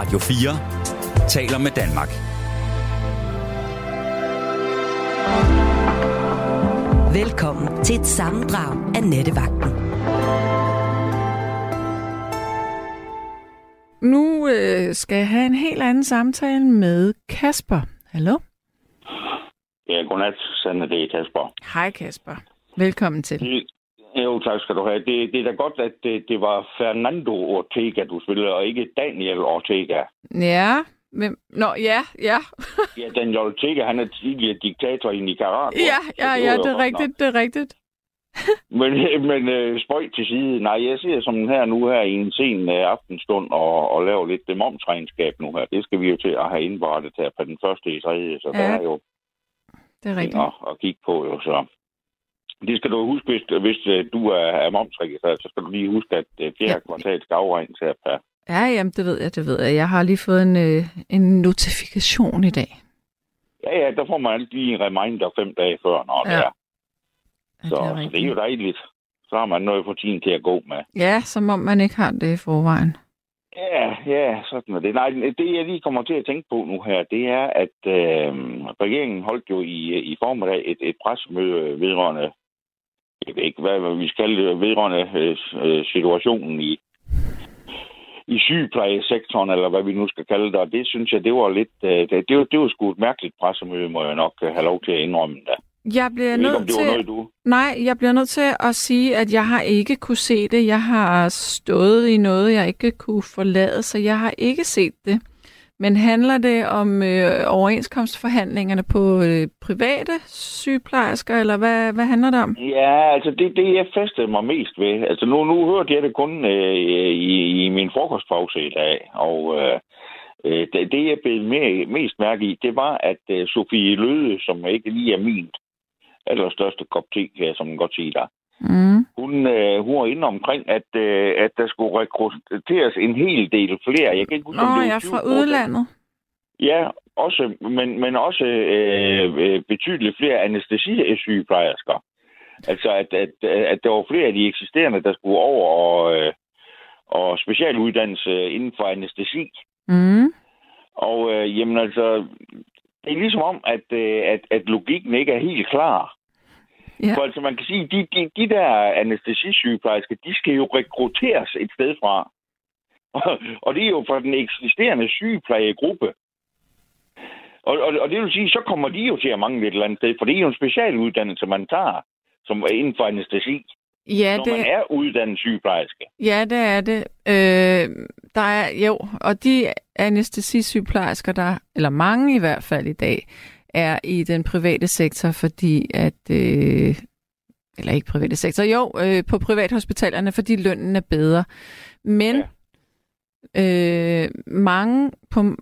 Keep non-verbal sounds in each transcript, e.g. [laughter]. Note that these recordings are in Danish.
Radio 4 taler med Danmark. Velkommen til et sammendrag af Nettevagten. Nu øh, skal jeg have en helt anden samtale med Kasper. Hallo? Ja, godnat, Sande, det er Kasper. Hej Kasper. Velkommen til. Det, jo, tak skal du have. Det, det er da godt, at det, det var Fernando Ortega, du spillede, og ikke Daniel Ortega. Ja, hvem? Nå, ja, ja. [laughs] Ja, Daniel Ortega, han er tidligere diktator i Nicaragua. ja, ja, så ja, det er rigtigt, det er rigtigt. [laughs] Men, men øh, spøj til side. Nej, jeg ser som her nu her i en sen øh, aftenstund og, og laver lidt momsregnskab nu her. Det skal vi jo til at have indberettet her på den første i tredje, så Ja, der er jo Det er rigtigt. at, at kigge på. Jo, så. Det skal du huske, hvis, hvis øh, du er, er momsregistreret, så skal du lige huske, at øh, fjerde Ja. kvartal skal afregnes her per. Ja, jamen, det ved jeg, det ved jeg. Jeg har lige fået en, øh, en notifikation i dag. Ja, ja, der får man altid lige en reminder fem dage før, når det Ja. er. Ja, Så, det er så det er jo dejligt. Så har man noget for tiden til at gå med. Ja, som om man ikke har det i forvejen. Ja, ja, sådan er det. Nej, det jeg lige kommer til at tænke på nu her, det er, at øh, regeringen holdt jo i, i formiddag et, et pressemøde vedrørende, jeg ved ikke, hvad vi skal kalde det, vedrørende øh, øh, situationen i, i sygeplejesektoren, eller hvad vi nu skal kalde det, og det synes jeg, det var lidt, øh, det, det, var, det var sgu et mærkeligt pressemøde, må jeg nok øh, have lov til at indrømme da. Jeg bliver Jeg ikke, nødt var til... noget, du... Nej, jeg bliver nødt til at sige, at jeg har ikke kunne se det. Jeg har stået i noget, jeg ikke kunne forlade, så jeg har ikke set det. Men handler det om øh, overenskomstforhandlingerne på øh, private sygeplejersker, eller hvad, hvad handler det om? Ja, altså det, det jeg festede mig mest ved, altså nu, nu hørte jeg det kun øh, i, i min frokostpause i dag, og øh, øh det, det jeg blev mere, mest mærke i, det var, at øh, Sofie Løde, som ikke lige er min allerstørste kop te, kan jeg som godt sige der, Mm. hun, øh, hun var inde omkring, at, øh, at der skulle rekrutteres en hel del flere. Jeg kan ikke huske, om Nå, det var jeg er 20 fra udlandet. Ja, også, men, men også øh, øh, betydeligt flere anestesisygeplejersker. Altså, at, at, at der var flere af de eksisterende, der skulle over og, øh, og specialuddannelse inden for anestesi. Mm. Og øh, jamen altså, det er ligesom om, at, øh, at, at logikken ikke er helt klar. Ja. For altså, man kan sige, de, de, de der anestesisygeplejersker, de skal jo rekrutteres et sted fra. Og, [laughs] og det er jo fra den eksisterende sygeplejegruppe. Og, og, og det vil sige, så kommer de jo til at mangle et eller andet sted, for det er jo en specialuddannelse, man tager, som er inden for anestesi, Ja, når det, man er uddannet sygeplejerske. ja, det er det. Øh, der er, jo, og de anestesisygeplejersker, der, eller mange i hvert fald i dag, er i den private sektor, fordi at, øh, eller ikke private sektor, jo, øh, på privathospitalerne, fordi lønnen er bedre. Men ja. øh, mange, på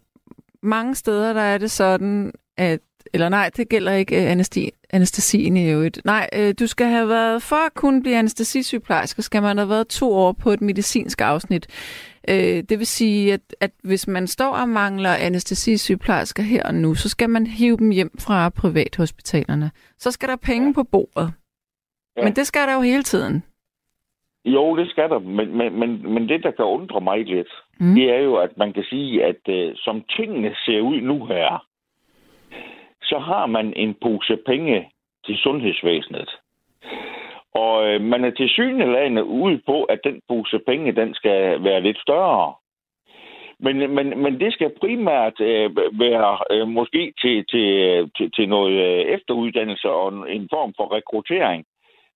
mange steder, der er det sådan, at eller nej, det gælder ikke øh, anestesi, anestesien i øvrigt. Nej, øh, du skal have været, for at kunne blive anestesisygeplejerske, skal man have været to år på et medicinsk afsnit. Øh, det vil sige, at, at hvis man står og mangler anestesisygeplejersker her og nu, så skal man hive dem hjem fra privathospitalerne. Så skal der penge ja. på bordet. Ja. Men det skal der jo hele tiden. Jo, det skal der, men, men, men, men det, der kan undre mig lidt, mm. det er jo, at man kan sige, at øh, som tingene ser ud nu her, så har man en pose penge til sundhedsvæsenet. Og øh, man er til synelagene ude på, at den pose penge, den skal være lidt større. Men, men, men det skal primært øh, være øh, måske til, til, til, til noget øh, efteruddannelse og en form for rekruttering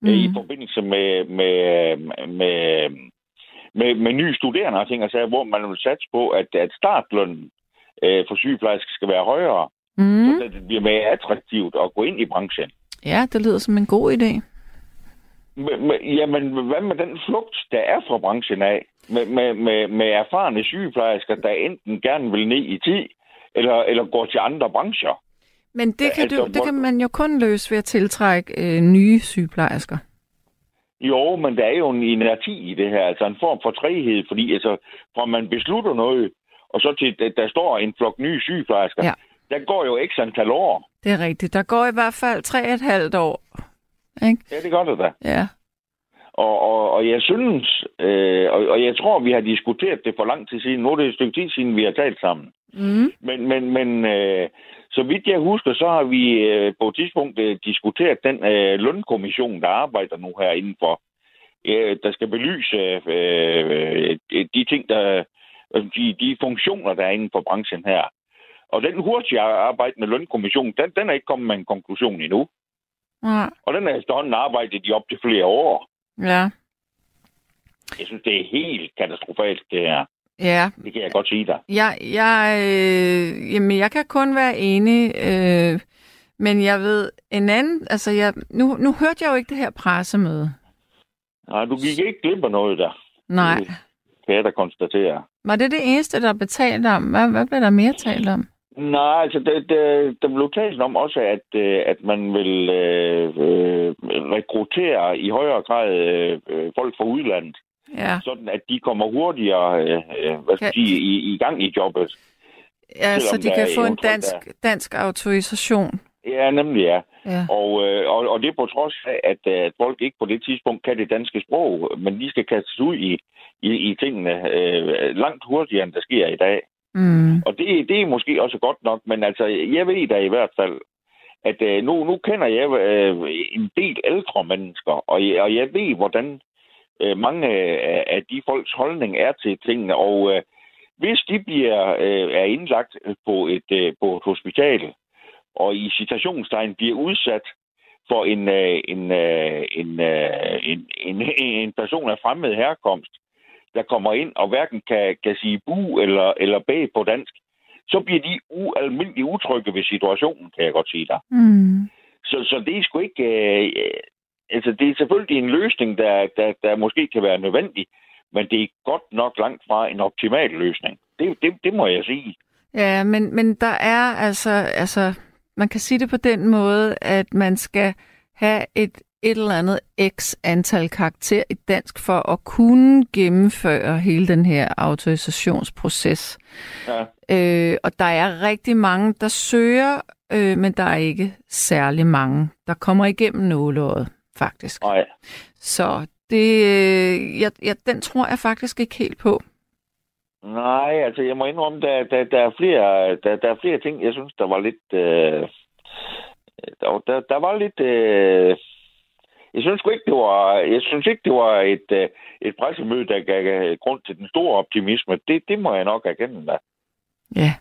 mm. i Mm. forbindelse med, med, med, med, med nye studerende og ting, altså, hvor man vil satse på, at, at startlønnen øh, for sygeplejersker skal være højere, mm. Så det bliver mere attraktivt at gå ind i branchen. Ja, det lyder som en god idé. Men, men, jamen, hvad med den flugt, der er fra branchen af? Med, med, med, med erfarne sygeplejersker, der enten gerne vil ned i tid, eller, eller går til andre brancher. Men det kan, Altså, du, det kan man jo kun løse ved at tiltrække øh, nye sygeplejersker. Jo, men der er jo en inerti i det her, altså en form for træhed, fordi altså, fra man beslutter noget, og så til, der, der står en flok nye sygeplejersker, Ja. Der går jo ikke antal år. Det er rigtigt. Der går i hvert fald tre et halvt år. Ikke? Ja, det gør det da. Ja. Og, og, og jeg synes, øh, og, og jeg tror, vi har diskuteret det for lang tid siden. Nu er det et stykke tid siden, vi har talt sammen. Mm. Men, men, men øh, så vidt jeg husker, så har vi øh, på et tidspunkt øh, diskuteret den øh, lønkommission, der arbejder nu her indenfor, øh, der skal belyse øh, øh, de ting, der, de, de funktioner, der er inden for branchen her. Og den hurtige arbejdende lønkommission, den, den er ikke kommet med en konklusion endnu. Ja. Og den er efterhånden arbejdet i op til flere år. ja. Jeg synes, det er helt katastrofalt, det her. Ja, Det kan jeg godt sige dig. jeg, jeg, øh, jamen, jeg kan kun være enig, øh, men jeg ved en anden, altså jeg, nu, nu hørte jeg jo ikke det her pressemøde. Nej, du gik ikke glip af noget der. Nej. Det kan jeg da konstatere. Var det det eneste, der blev talt om? Hvad, hvad blev der mere talt om? Nej, altså, det, det, der blev talt om også, at, øh, at man vil øh, øh, rekruttere i højere grad øh, folk fra udlandet, Ja, sådan at de kommer hurtigere øh, øh, hvad skal Kan- sige, i, i gang i jobbet. ja så de kan få en dansk, dansk autorisation. Ja, nemlig ja. Ja. Og, øh, og, og det er på trods af, at, at folk ikke på det tidspunkt kan det danske sprog, men de skal kastes ud i, i, i tingene øh, langt hurtigere, end der sker i dag. Mm. Og det, det er måske også godt nok, men altså, jeg ved da i hvert fald, at øh, nu, nu kender jeg øh, en del ældre mennesker, og jeg, og jeg ved, hvordan øh, mange af, af de folks holdning er til tingene, og øh, hvis de bliver øh, er indlagt på et, øh, på et hospital, og i citationstegn bliver udsat for en, øh, en, øh, en, øh, en, en, en person af fremmed herkomst, der kommer ind og hverken kan, kan sige bu eller, eller bag på dansk, så bliver de ualmindeligt utrygge ved situationen, kan jeg godt sige dig. Mm. Så, så det er sgu ikke... Øh, altså, det er selvfølgelig en løsning, der, der, der måske kan være nødvendig, men det er godt nok langt fra en optimal løsning. Det, det, det må jeg sige. Ja, men, men der er altså, altså, man kan sige det på den måde, at man skal have et, et eller andet x antal karakter i dansk for at kunne gennemføre hele den her autorisationsproces. Ja. Øh, og der er rigtig mange, der søger, øh, men der er ikke særlig mange, der kommer igennem nåleåret, faktisk. Nej. Så det, øh, jeg, jeg, den tror jeg faktisk ikke helt på. Nej, altså jeg må indrømme, der, der, der, er, flere, der, der er flere ting, jeg synes, der var lidt... Øh, der, var- der, der var lidt... Øh, jeg synes ikke, det var, jeg synes ikke, det var et, øh, et pressemøde, der gav grund til den store optimisme. Det, det må jeg nok erkende da. Ja.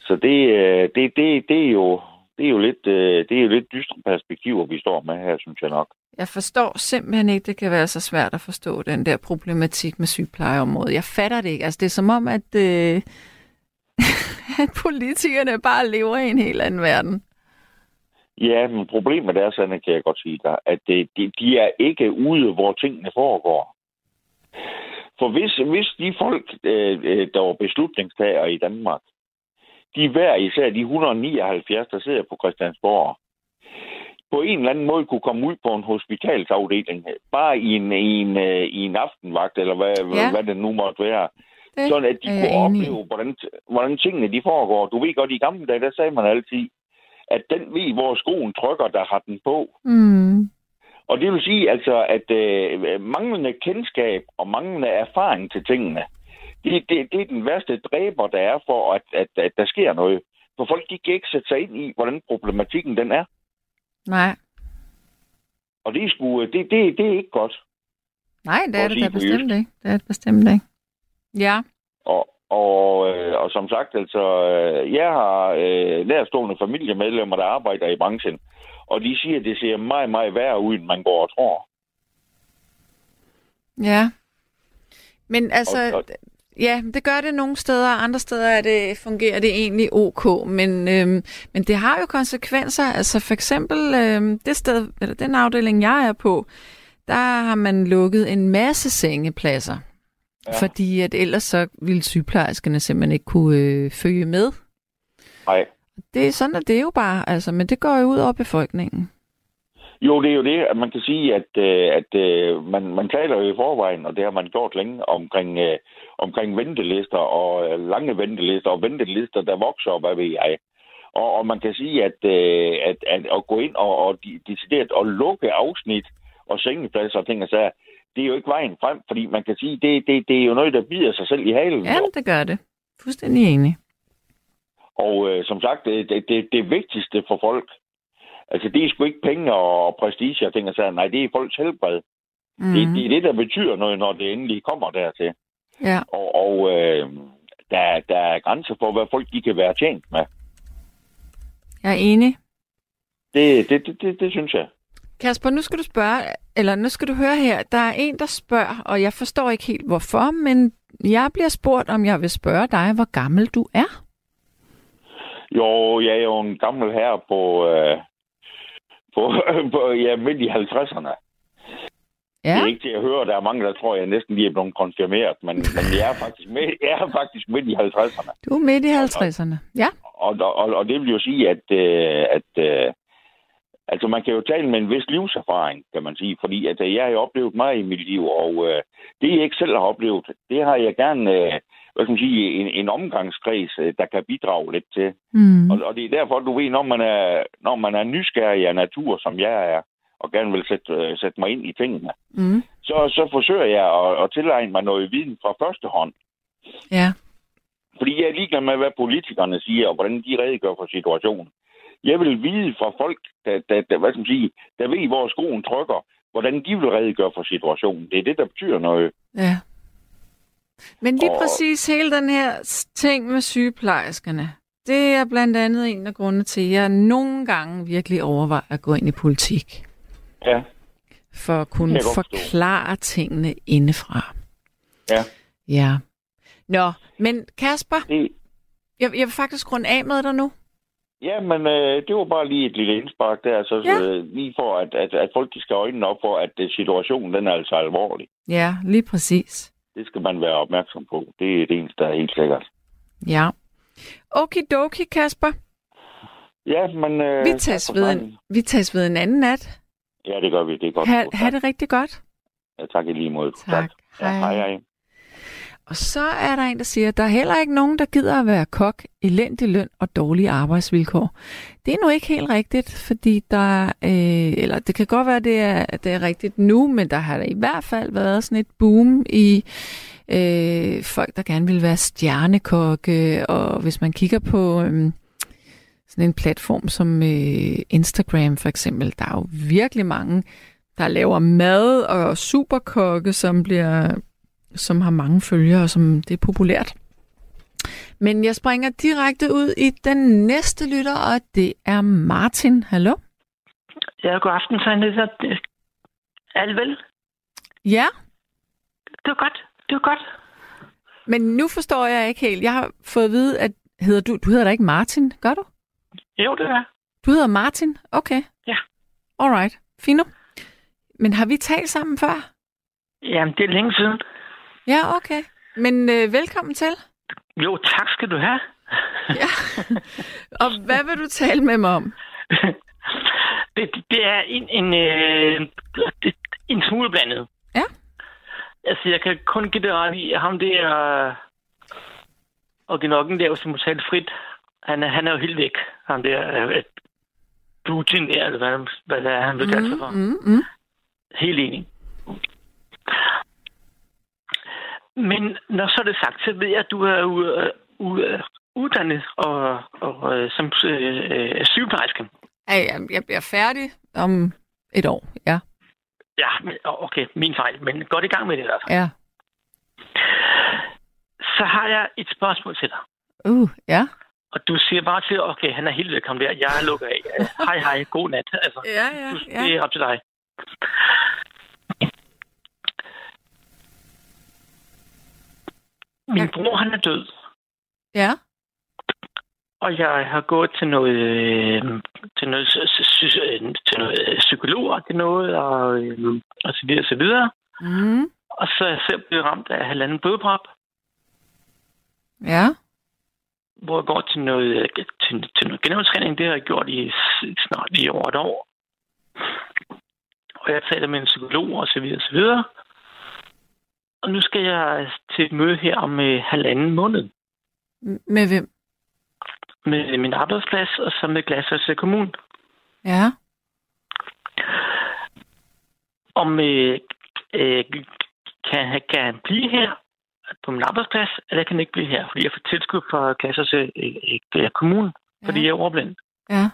Så det, øh, det, det, det, er jo, det er jo lidt, øh, det er jo lidt dystre perspektiver, vi står med her, synes jeg nok. Jeg forstår simpelthen ikke, det kan være så svært at forstå den der problematik med sygeplejeområdet. Jeg fatter det ikke. Altså, det er som om, at, øh, [laughs] at politikerne bare lever i en helt anden verden. Ja, men problemet er, sådan kan jeg godt sige dig, at det, de, de er ikke ude, hvor tingene foregår. For hvis, hvis de folk, øh, øh, der var beslutningstager i Danmark, de hver især de 179, der sidder på Christiansborg, på en eller anden måde kunne komme ud på en hospitalsafdeling, bare i en, i en, øh, i en aftenvagt, eller hvad, Ja. hvad det nu måtte være, Det sådan at de kunne opleve, hvordan, hvordan tingene de foregår. Du ved godt, i gamle dage, der sagde man altid, at den ved, hvor skoen trykker, der har den på. Mm. Og det vil sige altså, at øh, manglende kendskab og manglende erfaring til tingene, det, det, det er den værste dræber, der er for, at, at, at der sker noget. For folk, de kan ikke sætte sig ind i, hvordan problematikken den er. Nej. Og det er, sgu, det, det, det er ikke godt. Nej, det er det da bestemt ikke. Det er det bestemt ikke. Ja. Og, og, øh, og som sagt, altså, øh, jeg har øh, nærstående familiemedlemmer, der arbejder i branchen, og de siger, at det ser meget, meget værre ud, end man går og tror. Ja. Men altså, Og- og- ja, det gør det nogle steder, andre steder er det, fungerer det egentlig ok, men, øhm, men det har jo konsekvenser. Altså for eksempel øhm, det sted, eller den afdeling, jeg er på, der har man lukket en masse sengepladser. Ja. Fordi at ellers så ville sygeplejerskerne simpelthen ikke kunne øh, følge med. Nej. Det er sådan, at det er jo bare, altså, men det går jo ud over befolkningen. Jo, det er jo det, at man kan sige, at, øh, at øh, man, man taler jo i forvejen, og det har man gjort længe, omkring, øh, omkring ventelister og lange ventelister og ventelister, der vokser, og hvad ved jeg. Og, og man kan sige, at, at, at at gå ind og, og de- decideret at lukke afsnit og sengepladser og ting og sager, det er jo ikke vejen frem, fordi man kan sige, det, det, det er jo noget, der bider sig selv i halen. Ja, det gør det. Fuldstændig enig. Og øh, som sagt, det, det, det, vigtigste for folk, altså det er sgu ikke penge og prestige og ting og sager, nej, det er folks helbred. Mm. Det, det er det, der betyder noget, når det endelig kommer dertil. Ja. Og, og øh, der, der er grænser for, hvad folk de kan være tjent med. Jeg er enig. Det, det, det, det, det synes jeg. Kasper, nu skal du spørge, eller nu skal du høre her. Der er en, der spørger, og jeg forstår ikke helt hvorfor, men jeg bliver spurgt, om jeg vil spørge dig, hvor gammel du er. Jo, jeg er jo en gammel herre på, øh, på, [laughs] på ja, midt i 50'erne. Ja, Det er ikke til at høre. Der er mange, der tror, jeg næsten lige er blevet konfirmeret, men, [laughs] men jeg, er faktisk midt, jeg er faktisk midt i 50'erne. du er midt i 50'erne. Ja, Og, og, og det vil jo sige, at, øh, at øh, altså man kan jo tale med en vis livserfaring, kan man sige, fordi at, øh, jeg har jo oplevet meget i mit liv, og øh, det jeg ikke selv har oplevet, det har jeg gerne, øh, hvad skal man sige, en, en omgangskreds, øh, der kan bidrage lidt til. mm. Og, og det er derfor, du ved, når man er, når man er nysgerrig af natur, som jeg er, og gerne vil sætte, øh, sætte mig ind i tingene, Mm. så, så forsøger jeg at, at tilegne mig noget viden fra første hånd. ja. Fordi jeg er ligeglad med, hvad politikerne siger, og hvordan de redegør for situationen. Jeg vil vide fra folk, der, der, der, hvad skal man sige, der ved, hvor skoen trykker, hvordan de vil redegøre for situationen. Det er det, der betyder noget. Ja. Men lige Og- præcis hele den her ting med sygeplejerskerne, det er blandt andet en af grundene til, at jeg nogle gange virkelig overvejer at gå ind i politik. Ja. For at kunne forklare tingene indefra. Ja. Ja. Nå, men Kasper, Det, jeg, jeg vil faktisk runde af med dig nu. Ja, men øh, det var bare lige et lille indspark der, så, Ja. øh, lige for, at, at, at folk de skal øjnene op for, at øh, situationen den er altså alvorlig. Ja, lige præcis. Det skal man være opmærksom på. Det er det eneste, der er helt sikkert. Ja. Okidoki, Kasper. Ja, men... Øh, Vi tak tages, ved en, vi tages ved en anden nat. Ja, det gør vi. Det er godt. Ha, Tak. ha' det rigtig godt. Ja, tak i lige måde. Tak. Ja, hej, hej. Og så er der en, der siger, at der er heller ikke nogen, der gider at være kok, elendig løn og dårlige arbejdsvilkår. Det er nu ikke helt rigtigt, fordi der, øh, eller det kan godt være, at det er, at det er rigtigt nu, men der har der i hvert fald været sådan et boom i øh, folk, der gerne vil være stjernekokke, og hvis man kigger på øh, sådan en platform som øh, Instagram for eksempel, der er jo virkelig mange, der laver mad og superkokke, som bliver som har mange følgere, og som det er populært. Men jeg springer direkte ud i den næste lytter, og det er Martin. Hallo? Ja, god aften, så Anita. Alt vel? Ja, Det var godt. Det var godt. men nu forstår jeg ikke helt. Jeg har fået at vide, at hedder du, du hedder da ikke Martin, gør du? Jo, det er. Du hedder Martin? Okay. Ja. Alright, fino. Men har vi talt sammen før? Jamen, det er længe siden. Ja, okay. Men øh, velkommen til. Jo, tak skal du have. Ja. og hvad vil du tale med mig om? [laughs] det, det er en, en, øh, en smule blandet. Ja. Altså, jeg kan kun give det ret i, at ham der... Og genokken der, som talte frit, han er, han er jo helt væk. Ham der... Øh, Putin der, eller hvad, hvad det er, han vil kalde sig for. Mm, mm. Helt enig. Men når så er det sagt, så ved jeg, at du er u- u- uddannet og, og øh, som øh, øh, sygeplejerske. Ja, jeg, bliver færdig om et år, ja. Ja, okay, min fejl, men godt i gang med det i hvert fald. Ja. Så har jeg et spørgsmål til dig. Uh, ja. Og du siger bare til, okay, han er helt velkommen der. Jeg lukker af. [laughs] Hej, hej, god nat. Altså, Ja, ja, du, ja. det er op til dig. Min Ja. bror, han er død. Ja. Og jeg har gået til noget, øh, til noget, sy- øh, til noget øh, psykolog til noget, og, øh, og så videre, og så videre. Mm. Og så er jeg selv blevet ramt af halvanden blodprop, Ja. hvor jeg går til noget, øh, til, til noget genoptræning. Det har jeg gjort i snart lige over et år. Og jeg taler med en psykolog, og så videre, og så videre. Og nu skal jeg til et møde her om øh, halvanden måned Med hvem? med min arbejdsplads, og så med Glasgow Kommune. Ja. om øh, øh, kan, kan han blive her på min arbejdsplads, eller kan han ikke blive her, fordi jeg får tilskud fra til øh, øh, kommunen, fordi Ja. jeg er overblind. Ja.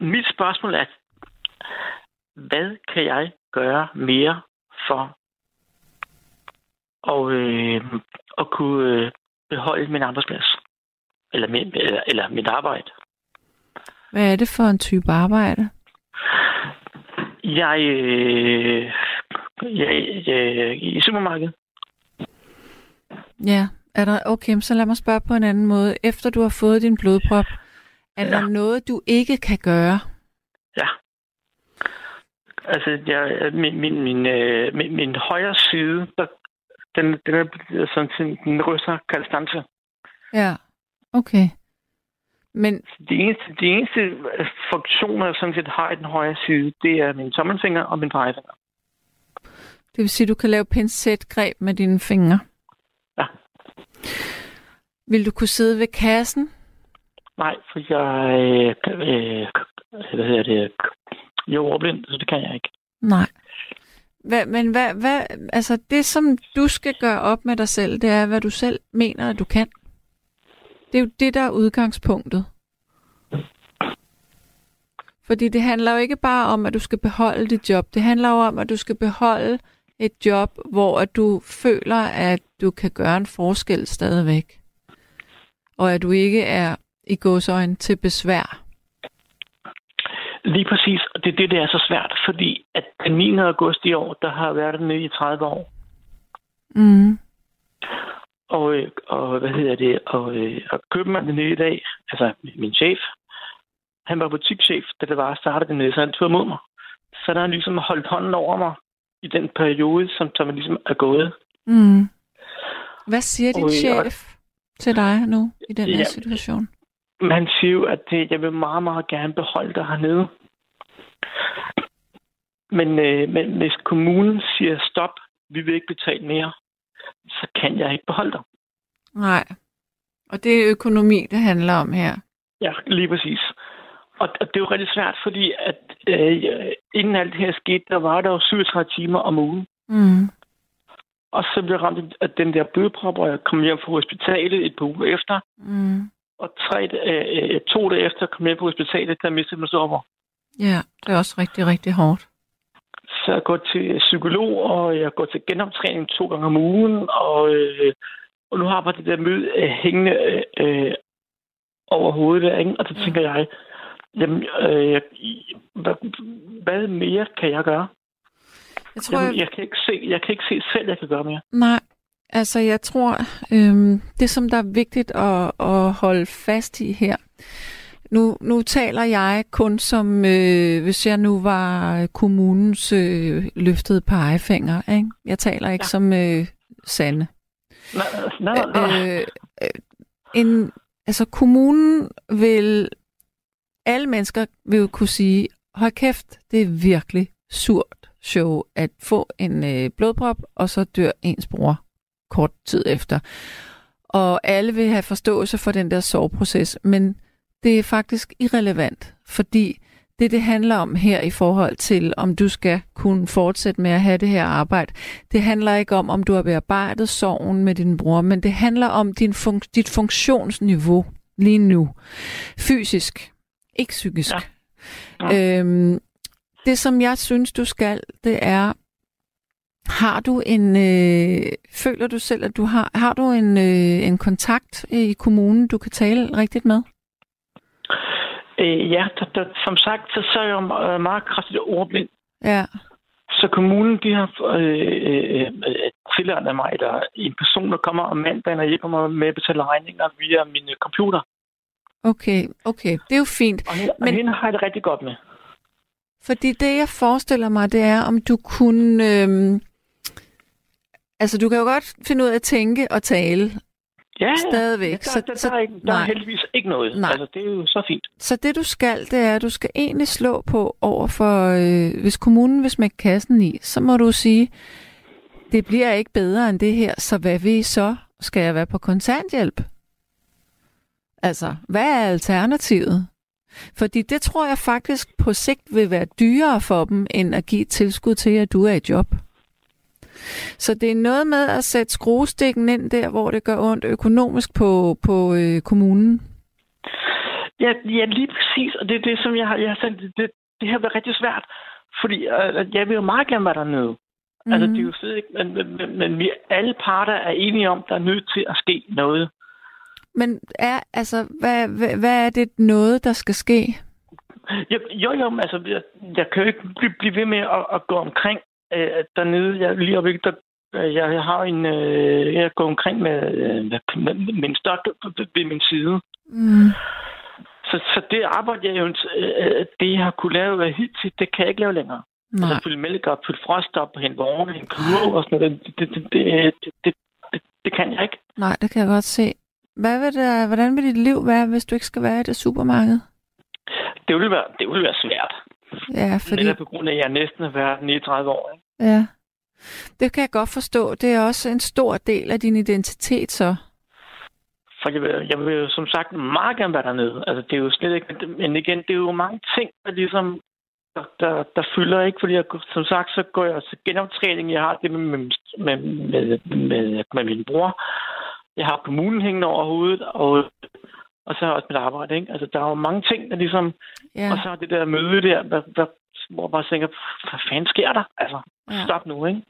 Mit spørgsmål er, hvad kan jeg gøre mere for at, øh, at kunne øh, beholde min arbejdsplads? Eller, min, eller, eller mit arbejde? Hvad er det for en type arbejde? Jeg, øh, jeg, jeg i supermarkedet. Ja, er der, okay, så lad mig spørge på en anden måde. Efter du har fået din blodprop, er Ja. der noget, du ikke kan gøre? Ja. Altså, jeg, min, min, min, øh, min, min højre side, der, den, den er sådan den ryster kalstance. Ja, okay. Men, De eneste, de eneste øh, funktioner, jeg sådan set har i den højre side, det er min tommelfinger og min pegefinger. det vil sige, at du kan lave pincetgreb med dine fingre. Ja. Vil du kunne sidde ved kassen? Nej, for jeg øh, øh, hvad hedder det, jeg er overblind, så det kan jeg ikke. Nej. Hvad, men hvad, hvad, altså det, som du skal gøre op med dig selv, det er, hvad du selv mener, at du kan. Det er jo det, der er udgangspunktet. Fordi det handler jo ikke bare om, at du skal beholde dit job. Det handler jo om, at du skal beholde et job, hvor at du føler, at du kan gøre en forskel stadigvæk. Og at du ikke er i godsøjne til besvær. Lige præcis, og det er det, der er så svært, fordi at den 9. august i år, der har været dernede i 30 år. Mm. Og, øh, og hvad hedder det, og, øh, og købmanden dernede i dag, altså min chef, han var butikschef, da det var at starte dernede, så han tog imod mig. Så der har han ligesom holdt hånden over mig i den periode, som, som ligesom er gået. Mm. Hvad siger din Og- chef til dig nu i den her Ja. situation? Men han siger jo, at det, jeg vil meget, meget gerne beholde dig hernede. Men, øh, men hvis kommunen siger stop, vi vil ikke betale mere, så kan jeg ikke beholde dig. Nej. Og det er økonomi, det handler om her. Ja, lige præcis. Og, og det er jo rigtig svært, fordi at øh, inden alt det her skete, der var der jo 37 timer om ugen. Mm. Og så blev jeg ramt af den der blodprop, og jeg kom hjem fra hospitalet et par uger efter. Mm. Og tre, øh, øh, to dage efter kom jeg fra hospitalet, der mistede min sommer. Ja, det er også rigtig, rigtig hårdt. Så jeg gået til psykolog, og jeg gået til genoptræning to gange om ugen, og, øh, og nu har jeg bare det der møde øh, hængende øh, øh, over hovedet der, ikke? Og så tænker jeg, jamen, øh, jeg, hvad, hvad mere kan jeg gøre? Jeg tror, Jamen, jeg... jeg, kan ikke se, jeg kan ikke se selv, jeg kan gøre mere. Nej, altså jeg tror, øhm, det som der er vigtigt at, at holde fast i her, nu, nu taler jeg kun som, øh, hvis jeg nu var kommunens øh, løftede pegefinger. Ikke? Jeg taler ikke ja. Som øh, Sande. Nej, nej, nej. Øh, øh, en, altså kommunen vil, alle mennesker vil jo kunne sige, hold kæft, det er virkelig surt show at få en øh, blodprop, og så dør ens bror kort tid efter. Og alle vil have forståelse for den der soveproces, men det er faktisk irrelevant, fordi det, det handler om her i forhold til, om du skal kunne fortsætte med at have det her arbejde, det handler ikke om, om du har bearbejdet sorgen med din bror, men det handler om din fun- dit funktionsniveau lige nu. Fysisk, ikke psykisk. Ja. Ja. Øhm, det, som jeg synes, du skal, det er, har du en, øh, føler du selv, at du har, har du en, øh, en kontakt i kommunen, du kan tale rigtigt med? Øh, ja, der, der, som sagt, så, så er jeg jo øh, meget kraftigt ordblind. Ja, Så kommunen, de har øh, øh, øh, tilladt mig, der er en person, der kommer om mandagen og hjælper mig med at betale regninger via min øh, computer. okay, okay, det er jo fint. Og hende, Men... Og hende har jeg det rigtig godt med. Fordi det, jeg forestiller mig, det er, om du kunne... Øhm, altså, du kan jo godt finde ud af at tænke og tale Ja, ja. stadigvæk. Der, så, der, så, der, er, ikke, der er heldigvis ikke noget. Nej. Altså, det er jo så fint. så det, du skal, det er, at du skal egentlig slå på over for... Øh, hvis kommunen vil smække kassen i, så må du sige, det bliver ikke bedre end det her, så hvad vil I så? Skal jeg være på kontanthjælp? Altså, hvad er alternativet? Fordi det tror jeg faktisk på sigt vil være dyrere for dem, end at give et tilskud til, at du er i job. Så det er noget med at sætte skruestikken ind der, hvor det gør ondt økonomisk på, på øh, kommunen. Ja, ja, lige præcis. Og det er det, som jeg har, jeg har sagt, det, det har været rigtig svært. Fordi øh, jeg vil jo meget gerne være dernede. Mm. Altså, det er jo slet ikke, men, men, men, men vi alle parter er enige om, der er nødt til at ske noget. Men er, altså, hvad, hvad, hvad er det noget, der skal ske? Jo, jo, jo altså, jeg, jeg kan jo ikke blive, blive ved med at, at gå omkring øh, dernede. Jeg, lige oppe, der, jeg, jeg har en, øh, jeg går omkring med, øh, med, med min stok ved min side. Mm. Så, så det arbejde, jeg jo, øh, det jeg har kunne lave hidtil, det kan jeg ikke lave længere. Nej. Altså, fylde mælk op, fylde frost op, hente vogne, hente kurve og sådan noget. Det, det, det, det, det, det, det kan jeg ikke. Nej, det kan jeg godt se. Hvad vil det, hvordan vil dit liv være, hvis du ikke skal være i det supermarked? Det ville være, det ville være svært. Ja, fordi... Netop på grund af, at jeg næsten har været 39 år. Ikke? Ja. Det kan jeg godt forstå. Det er også en stor del af din identitet, så. For jeg vil, jeg vil jo som sagt meget gerne være dernede. Altså, det er jo slet ikke... Men igen, det er jo mange ting, der ligesom der, der, der fylder ikke, fordi jeg, som sagt, så går jeg til genoptræning. Jeg har det med, med, med, med, med, med min bror. Jeg har kommunen hængende over hovedet, og, og så også mit arbejde. Ikke? Altså, der er jo mange ting, der ligesom... Ja. Og så er det der møde der, der, der hvor jeg bare tænker, hvad fanden sker der? Altså, Ja. stop nu, ikke?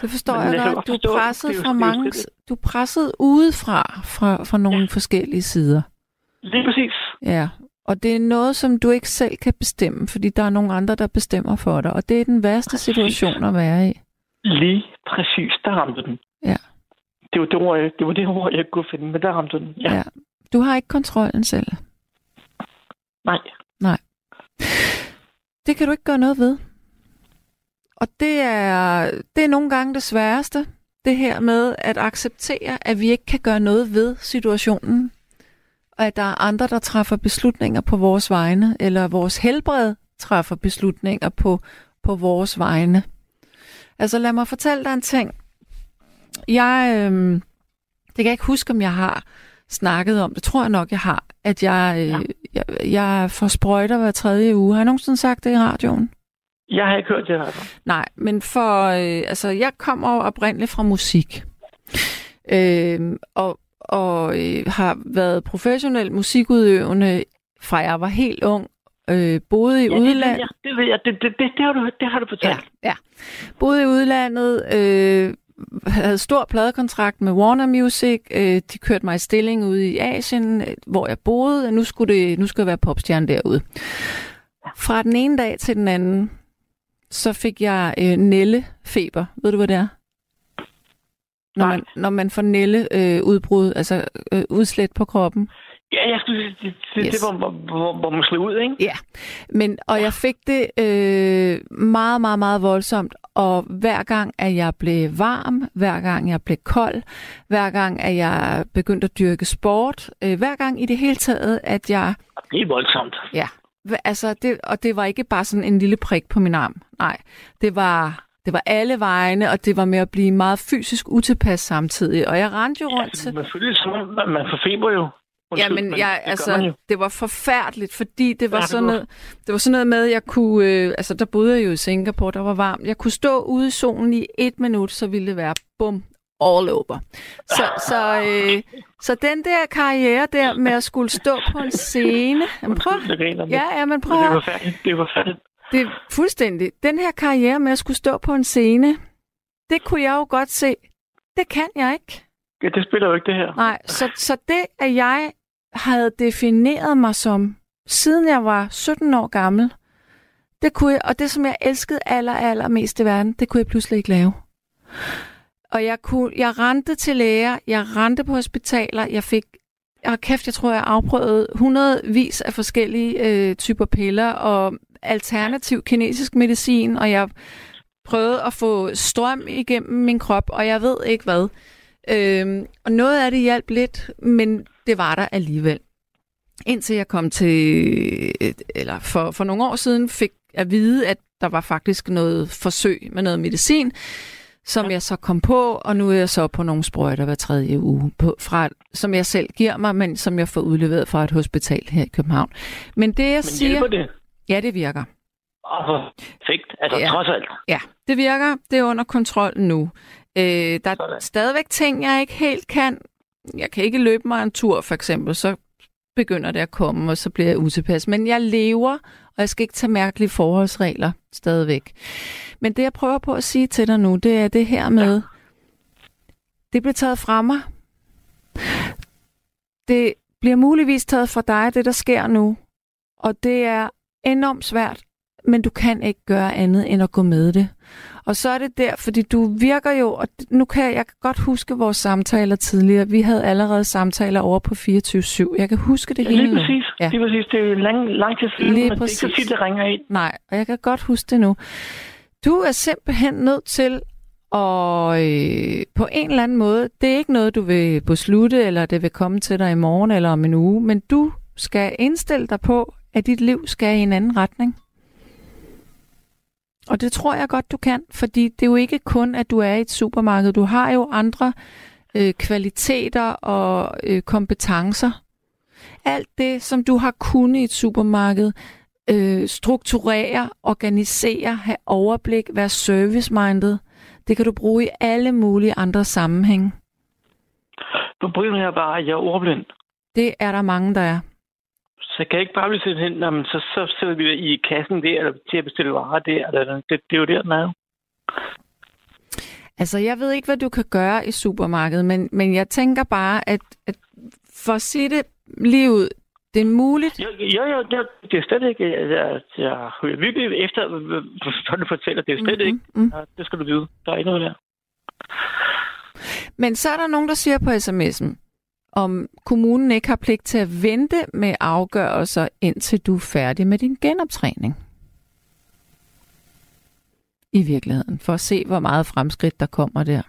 Det forstår Men jeg godt. Du er presset fra mange... Du er presset udefra, fra, fra nogle ja. forskellige sider. Lige præcis. Ja, og det er noget, som du ikke selv kan bestemme, fordi der er nogle andre, der bestemmer for dig. Og det er den værste Præcis. situation at være i. Lige præcis. Der ramte den. Ja. Det var det ord, jeg, det var det ord, jeg kunne finde, men der ramte den. Ja. Ja. Du har ikke kontrollen selv. Nej. Det kan du ikke gøre noget ved. Og det er, det er nogle gange det sværeste, det her med at acceptere, at vi ikke kan gøre noget ved situationen, og at der er andre, der træffer beslutninger på vores vegne, eller vores helbred træffer beslutninger på, på vores vegne. Altså lad mig fortælle dig en ting. Jeg, øhm, det kan jeg ikke huske, om jeg har snakket om, det tror jeg nok, jeg har, at jeg, øh, Ja. jeg, jeg får sprøjter hver tredje uge. Har jeg nogensinde sagt det i radioen? Jeg har ikke hørt det her. Nej, men for, øh, altså, jeg kommer oprindeligt fra musik. Øh, og og øh, har været professionel musikudøvende fra jeg var helt ung. Øh, boede i Ja, det ved udlandet. jeg. Det ved jeg. Det, det, det, det, har, du, det har du Ja, fortalt. ja. Boede i udlandet, øh, havde stor pladekontrakt med Warner Music. Øh, de kørte mig i stilling ude i Asien, øh, hvor jeg boede. Nu skulle, det, nu skulle jeg være popstjerne derude. Fra den ene dag til den anden, så fik jeg øh, nællefeber. Ved du, hvad det er? Når man, når man får nælle øh, udbrud, altså øh, udslæt på kroppen. Ja, jeg skulle det, det, Yes. det var, hvor, hvor, hvor man slog ud, ikke? Ja, men, og jeg fik det øh, meget, meget, meget voldsomt. Og hver gang, at jeg blev varm, hver gang jeg blev kold, hver gang, at jeg begyndte at dyrke sport, øh, hver gang i det hele taget, at jeg... Det er voldsomt. Ja, altså det, og det var ikke bare sådan en lille prik på min arm. Nej, det var, det var alle vegne, og det var med at blive meget fysisk utilpas samtidig. Og jeg rendte jo rundt til... Man om, man- man får feber jo. Ja, Undskyld, men jeg, det altså, det var forfærdeligt, fordi det var, Ja, det sådan noget, det var sådan noget med, at jeg kunne, øh, altså der boede jeg jo i Singapore, der var varmt. Jeg kunne stå ude i solen i et minut, så ville det være bum, all over. Så, så, øh, så den der karriere der med at skulle stå på en scene, [laughs] jamen prøv, Undskyld, ja, ja, men prøv Det var færdigt. Det var færdigt. det er fuldstændig, den her karriere med at skulle stå på en scene, det kunne jeg jo godt se, det kan jeg ikke. Ja, det spiller jo ikke det her. Nej, så, så det, at jeg havde defineret mig som, siden jeg var 17 år gammel, det kunne jeg, og det, som jeg elskede aller, aller mest i verden, det kunne jeg pludselig ikke lave. Og jeg, kunne, jeg rente til læger, jeg rente på hospitaler, jeg fik, og kæft, jeg tror, jeg afprøvede hundredvis af forskellige øh, typer piller og alternativ kinesisk medicin, og jeg prøvede at få strøm igennem min krop, og jeg ved ikke hvad. Øhm, og noget af det hjalp lidt, men det var der alligevel. Indtil jeg kom til, eller for, for nogle år siden fik at vide, at der var faktisk noget forsøg med noget medicin, som jeg så kom på, og nu er jeg så på nogle sprøjter hver tredje uge, på, fra, som jeg selv giver mig, men som jeg får udleveret fra et hospital her i København. Men det, jeg Men siger... det? Ja, det virker. Perfekt. Altså, Ja. ja. trods alt. Ja, det virker. Det er under kontrol nu. Øh, der er Sådan. stadigvæk ting, jeg ikke helt kan. Jeg kan ikke løbe mig en tur, for eksempel. Så begynder det at komme, og så bliver jeg utilpas. Men jeg lever, og jeg skal ikke tage mærkelige forholdsregler stadigvæk. Men det, jeg prøver på at sige til dig nu, det er det her med, det bliver taget fra mig. Det bliver muligvis taget fra dig, det der sker nu. Og det er enormt svært, men du kan ikke gøre andet end at gå med det. Og så er det der, fordi du virker jo, og nu kan jeg, jeg kan godt huske vores samtaler tidligere. Vi havde allerede samtaler over på 24-7. Jeg kan huske det Ja, hele lige nu. præcis. Ja. Lige præcis. Det er lang, lang tid siden, Lige men præcis. det kan sige, det ringer ind. Nej, og jeg kan godt huske det nu. Du er simpelthen nødt til at øh, på en eller anden måde, det er ikke noget, du vil beslutte, eller det vil komme til dig i morgen eller om en uge, men du skal indstille dig på, at dit liv skal i en anden retning. Og det tror jeg godt, du kan, fordi det er jo ikke kun, at du er i et supermarked. Du har jo andre øh, kvaliteter og øh, kompetencer. Alt det, som du har kunnet i et supermarked, øh, strukturere, organisere, have overblik, være service-minded. Det kan du bruge i alle mulige andre sammenhænge. Problemet er bare, at jeg er ordblind. Det er der mange, der er. Så jeg kan ikke bare blive sendt hen, "Nå, men så, så sidder vi i kassen der, eller til at bestille varer der. Eller, det, det er jo der, den er. jo. Altså, jeg ved ikke, hvad du kan gøre i supermarkedet, men, men jeg tænker bare, at, at for at sige det lige ud, det er muligt. Jo, jo, jo det, det er slet ikke... Jeg, jeg, jeg virkelig efter, hvad du fortæller. Det er slet Mhm, ikke... Ja, det skal du vide. Der er ikke noget der. Men så er der nogen, der siger på sms'en, om kommunen ikke har pligt til at vente med afgørelser, indtil du er færdig med din genoptræning. I virkeligheden, for at se, hvor meget fremskridt der kommer der.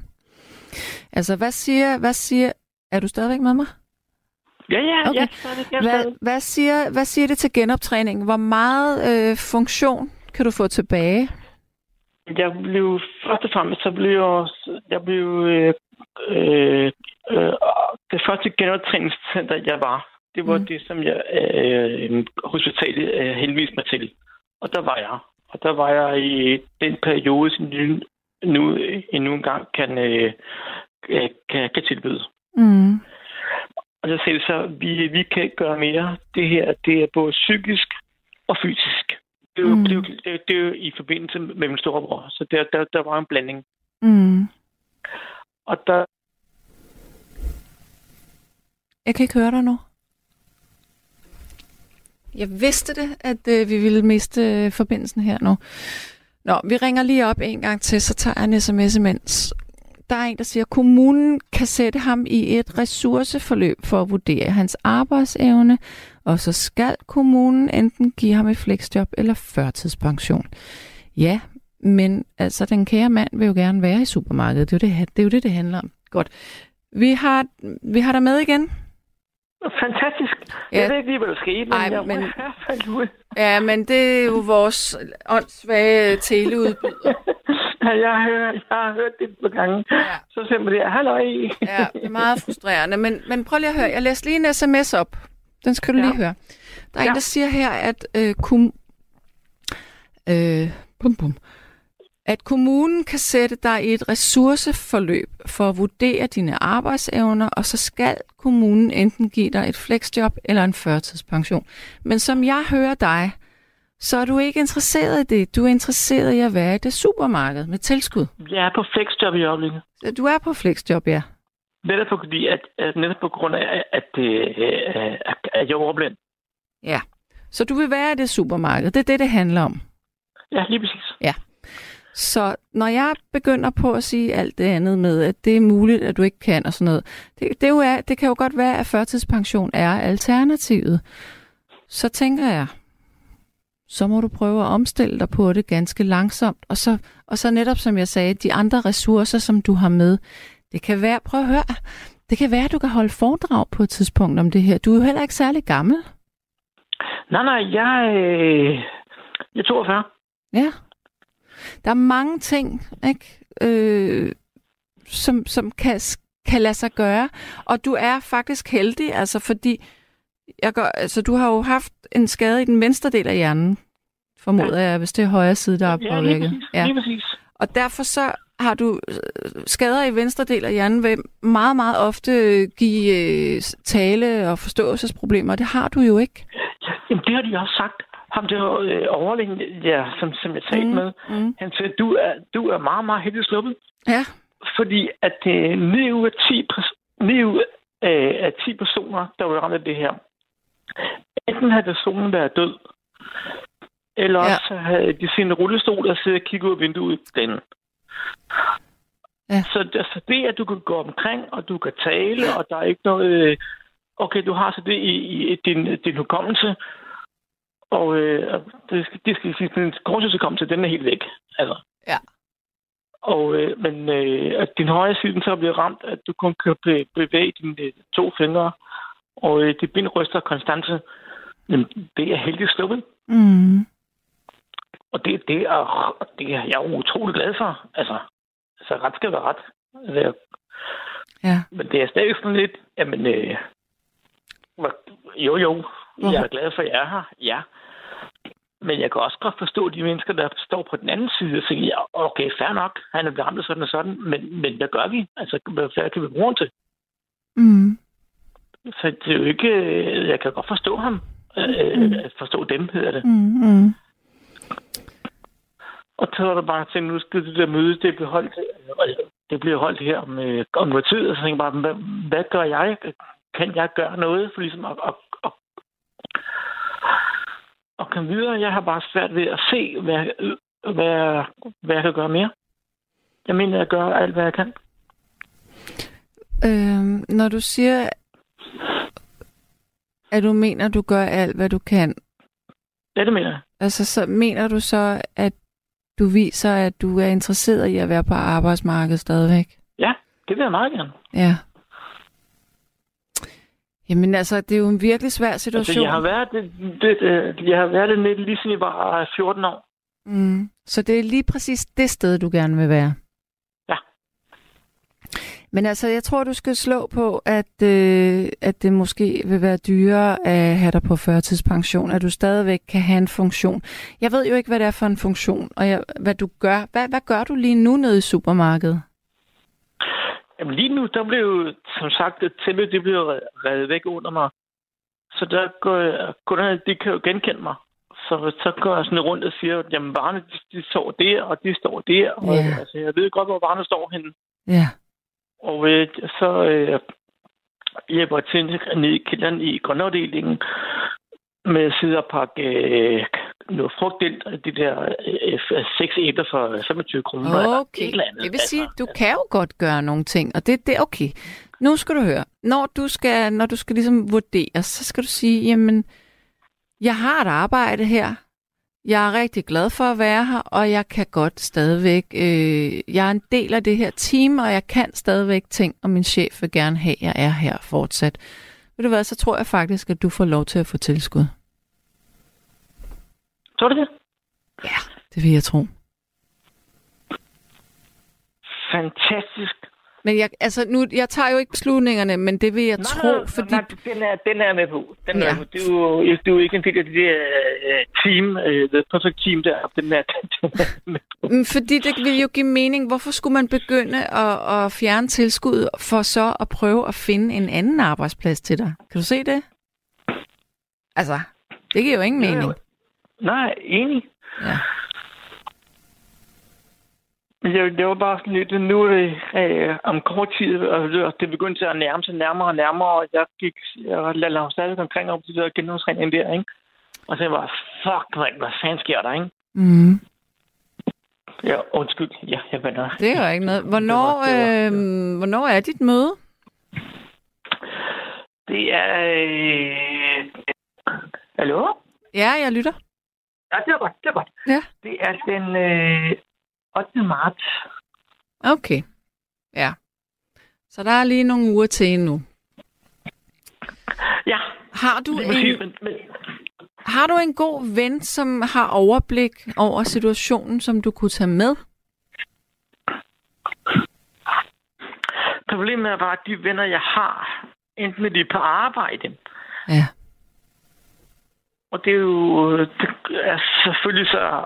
Altså, hvad siger, hvad siger, er du stadigvæk med mig? Ja, ja, Okay. ja. stadig, ja, Hvad, hvad, siger, hvad siger det til genoptræningen? Hvor meget øh, funktion kan du få tilbage? Jeg blev... Først og fremmest, så blev jeg... Jeg blev... Øh, øh, øh, det første genoptræningscenter, jeg var, det var Mm. det, som jeg øh, hospitalet øh, henviste mig til. Og der var jeg. Og der var jeg i den periode, som nu, nu endnu en gang kan, øh, øh, kan, kan tilbyde. Mm. Og så sagde de så, vi, vi kan ikke gøre mere. Det her, det er både psykisk og fysisk. Det er jo, Mm. mm. det er jo, det er, det er jo i forbindelse med min storebror. Så der, der, der var en blanding. Mm. Og der, Jeg kan ikke høre dig nu. Jeg vidste det, at øh, vi ville miste øh, forbindelsen her nu. Nå, vi ringer lige op en gang til, så tager jeg en sms imens. Der er en, der siger, at kommunen kan sætte ham i et ressourceforløb for at vurdere hans arbejdsevne, og så skal kommunen enten give ham et fleksjob eller førtidspension. Ja, men altså, den kære mand vil jo gerne være i supermarkedet. Det er jo det, det, er jo det, det handler om. Godt. Vi har, vi har dig med igen. fantastisk. Ja. Jeg ved ikke lige, hvad der skete, men Ej, jeg men- men... jeg faldt ud. Ja, men det er jo vores åndssvage teleudbyder. [laughs] Ja, jeg, har, jeg har hørt det et par gange. Ja. Så man det, halløj. Ja, det er meget frustrerende. Men, men prøv lige at høre. Jeg læste lige en sms op. Den skal du Ja. lige høre. Der er en, Ja. der siger her, at, øh, kum, øh, bum, bum, at kommunen kan sætte dig i et ressourceforløb for at vurdere dine arbejdsevner, og så skal kommunen enten give dig et flexjob eller en førtidspension. Men som jeg hører dig, så er du ikke interesseret i det. Du er interesseret i at være i det supermarked med tilskud. Jeg er på flexjob i øjeblikket. Du er på flexjob, ja. Netop fordi, at, at netop på grund af, at, øh, at, at jeg er overblind. Ja. Så du vil være i det supermarked. Det er det, det handler om. Ja, lige præcis. Så når jeg begynder på at sige alt det andet med, at det er muligt, at du ikke kan og sådan noget, det, det, jo er, det kan jo godt være, at førtidspension er alternativet. Så tænker jeg, så må du prøve at omstille dig på det ganske langsomt. Og så, og så netop som jeg sagde, de andre ressourcer, som du har med, det kan være, prøv at høre, det kan være, at du kan holde foredrag på et tidspunkt om det her. Du er jo heller ikke særlig gammel. Nej, nej, jeg, øh, jeg er 42. Ja. Der er mange ting, ikke? øh, som, som kan, kan lade sig gøre. Og du er faktisk heldig, altså fordi jeg gør, altså, du har jo haft en skade i den venstre del af hjernen, formoder ja. jeg, hvis det er højre side, der er Ja, lige påvirket. præcis. Ja. Lige præcis. Og derfor så har du øh, skader i venstre del af hjernen, vil meget, meget ofte give øh, tale- og forståelsesproblemer. Det har du jo ikke. Ja, jamen, det har de også sagt. Ham der øh, overlægen, ja, som, som jeg talte Mm, med, mm. han sagde, du er, du er meget, meget heldig sluppet. Ja. Fordi at øh, 9 ud af 10, pers- 9 ud øh, af 10 personer, der var ramt af det her, enten havde personen været død, eller Ja. også havde de sin rullestol og sidde og kigge ud af vinduet den. Ja. Så altså, det, at du kan gå omkring, og du kan tale, og der er ikke noget... øh, Okay, du har så det i, i din, din hukommelse, og øh, det, skal- det skal sige, din grundsøgelsekommelse, den er helt væk. Altså. Ja. Og, øh, men øh, at din højre side den så bliver ramt, at du kun kan be- bevæge dine øh, to fingre, og øh, dit ben ryster konstant, jamen, det er heldigt sluppet. Mm. Og det, det, er, det er jeg er jo utrolig glad for. Altså, så ret skal være ret. Altså, Ja. men det er stadig sådan lidt, jamen, øh, hvor- jo jo, jeg er glad for, at jeg er her, ja. Men jeg kan også godt forstå de mennesker, der står på den anden side og siger, okay, fair nok, han er blevet ramt sådan og sådan, men, men hvad gør vi? Altså, hvad kan vi bruge ham til? Mm. Så det er jo ikke, øh, jeg kan godt forstå ham. Øh, forstå dem, hedder det. Mm. Mm. Og så var der bare til, nu skal det der møde, det bliver holdt, øh, det bliver holdt her om, øh, om noget tid, og så tænkte jeg bare, hvad, hvad gør jeg? Kan jeg gøre noget for ligesom at, at, at, komme videre? Jeg har bare svært ved at se, hvad, hvad, hvad jeg kan gøre mere. Jeg mener, jeg gør alt, hvad jeg kan. Øhm, når du siger, at du mener, du gør alt, hvad du kan, Ja, det mener jeg. altså så mener du så, at du viser, at du er interesseret i at være på arbejdsmarkedet stadigvæk? Ja, det vil jeg meget gerne. Ja. Jamen altså, det er jo en virkelig svær situation. Altså, jeg har været det, det, det, jeg har været det lidt lige siden jeg var 14 år. Mm. Så det er lige præcis det sted, du gerne vil være? Ja. Men altså, jeg tror, du skal slå på, at, øh, at det måske vil være dyrere at have dig på førtidspension, at du stadigvæk kan have en funktion. Jeg ved jo ikke, hvad det er for en funktion, og jeg, hvad du gør. Hvad, hvad gør du lige nu nede i supermarkedet? Jamen lige nu, der blev som sagt, tæppet det blev revet væk under mig. Så der går jeg, kunderne, de kan jo genkende mig. Så, så går jeg sådan rundt og siger, jamen varerne, de, de står der, og de står der. Og, Ja. altså, jeg ved godt, hvor varerne står henne. Ja. Og øh, så øh, hjælper jeg til ned i kælderen i grønafdelingen med at sidde og pakke øh, noget frugt ind, de der øh, seks æbler for 25 kroner. Okay, eller andet. det vil sige, Altså, du kan jo godt gøre nogle ting, og det, det er okay. Nu skal du høre, når du skal, når du skal ligesom vurdere, så skal du sige, jamen, jeg har et arbejde her, jeg er rigtig glad for at være her, og jeg kan godt stadigvæk, øh, jeg er en del af det her team, og jeg kan stadigvæk ting, og min chef vil gerne have, at jeg er her fortsat. Ved du hvad, så tror jeg faktisk, at du får lov til at få tilskud. Tror du det? Det vil jeg tro. Fantastisk. Men jeg, altså nu, jeg tager jo ikke beslutningerne, men det vil jeg tro, nej, fordi... nej, den, er, den er med på. Den Ja. er, du, er jo, du er jo ikke en del af det der uh, team, uh, the perfect team der. Den er, [laughs] den er med på. Fordi det vil jo give mening. Hvorfor skulle man begynde at, at fjerne tilskud for så at prøve at finde en anden arbejdsplads til dig? Kan du se det? Altså, det giver jo ingen Ja, mening. Nej, enig. Ja. Jeg, det var bare sådan lidt, nu er det øh, om kort tid, og det- det begyndte at nærme sig nærmere og nærmere, og jeg gik, jeg lavede ham stadig omkring op til det der genoptræning der, ikke? Og så var fuck, mand, hvad fanden sker der, ikke? Mm. Ja, undskyld, ja, jeg vender. Det er jo ikke noget. Hvornår, Det var- det var- øh, hvornår er dit møde? Det er... Øh... Hallo? Ja, jeg lytter. Ja, det er godt, det er godt. Ja. Det er den øh, 8. marts. Okay. Ja. Så der er lige nogle uger til endnu. Ja, Har du, en, Men, men, har du en god ven, som har overblik over situationen, som du kunne tage med? Problemet er bare, at de venner, jeg har, enten er de på arbejde, Ja. Og det er jo det er selvfølgelig så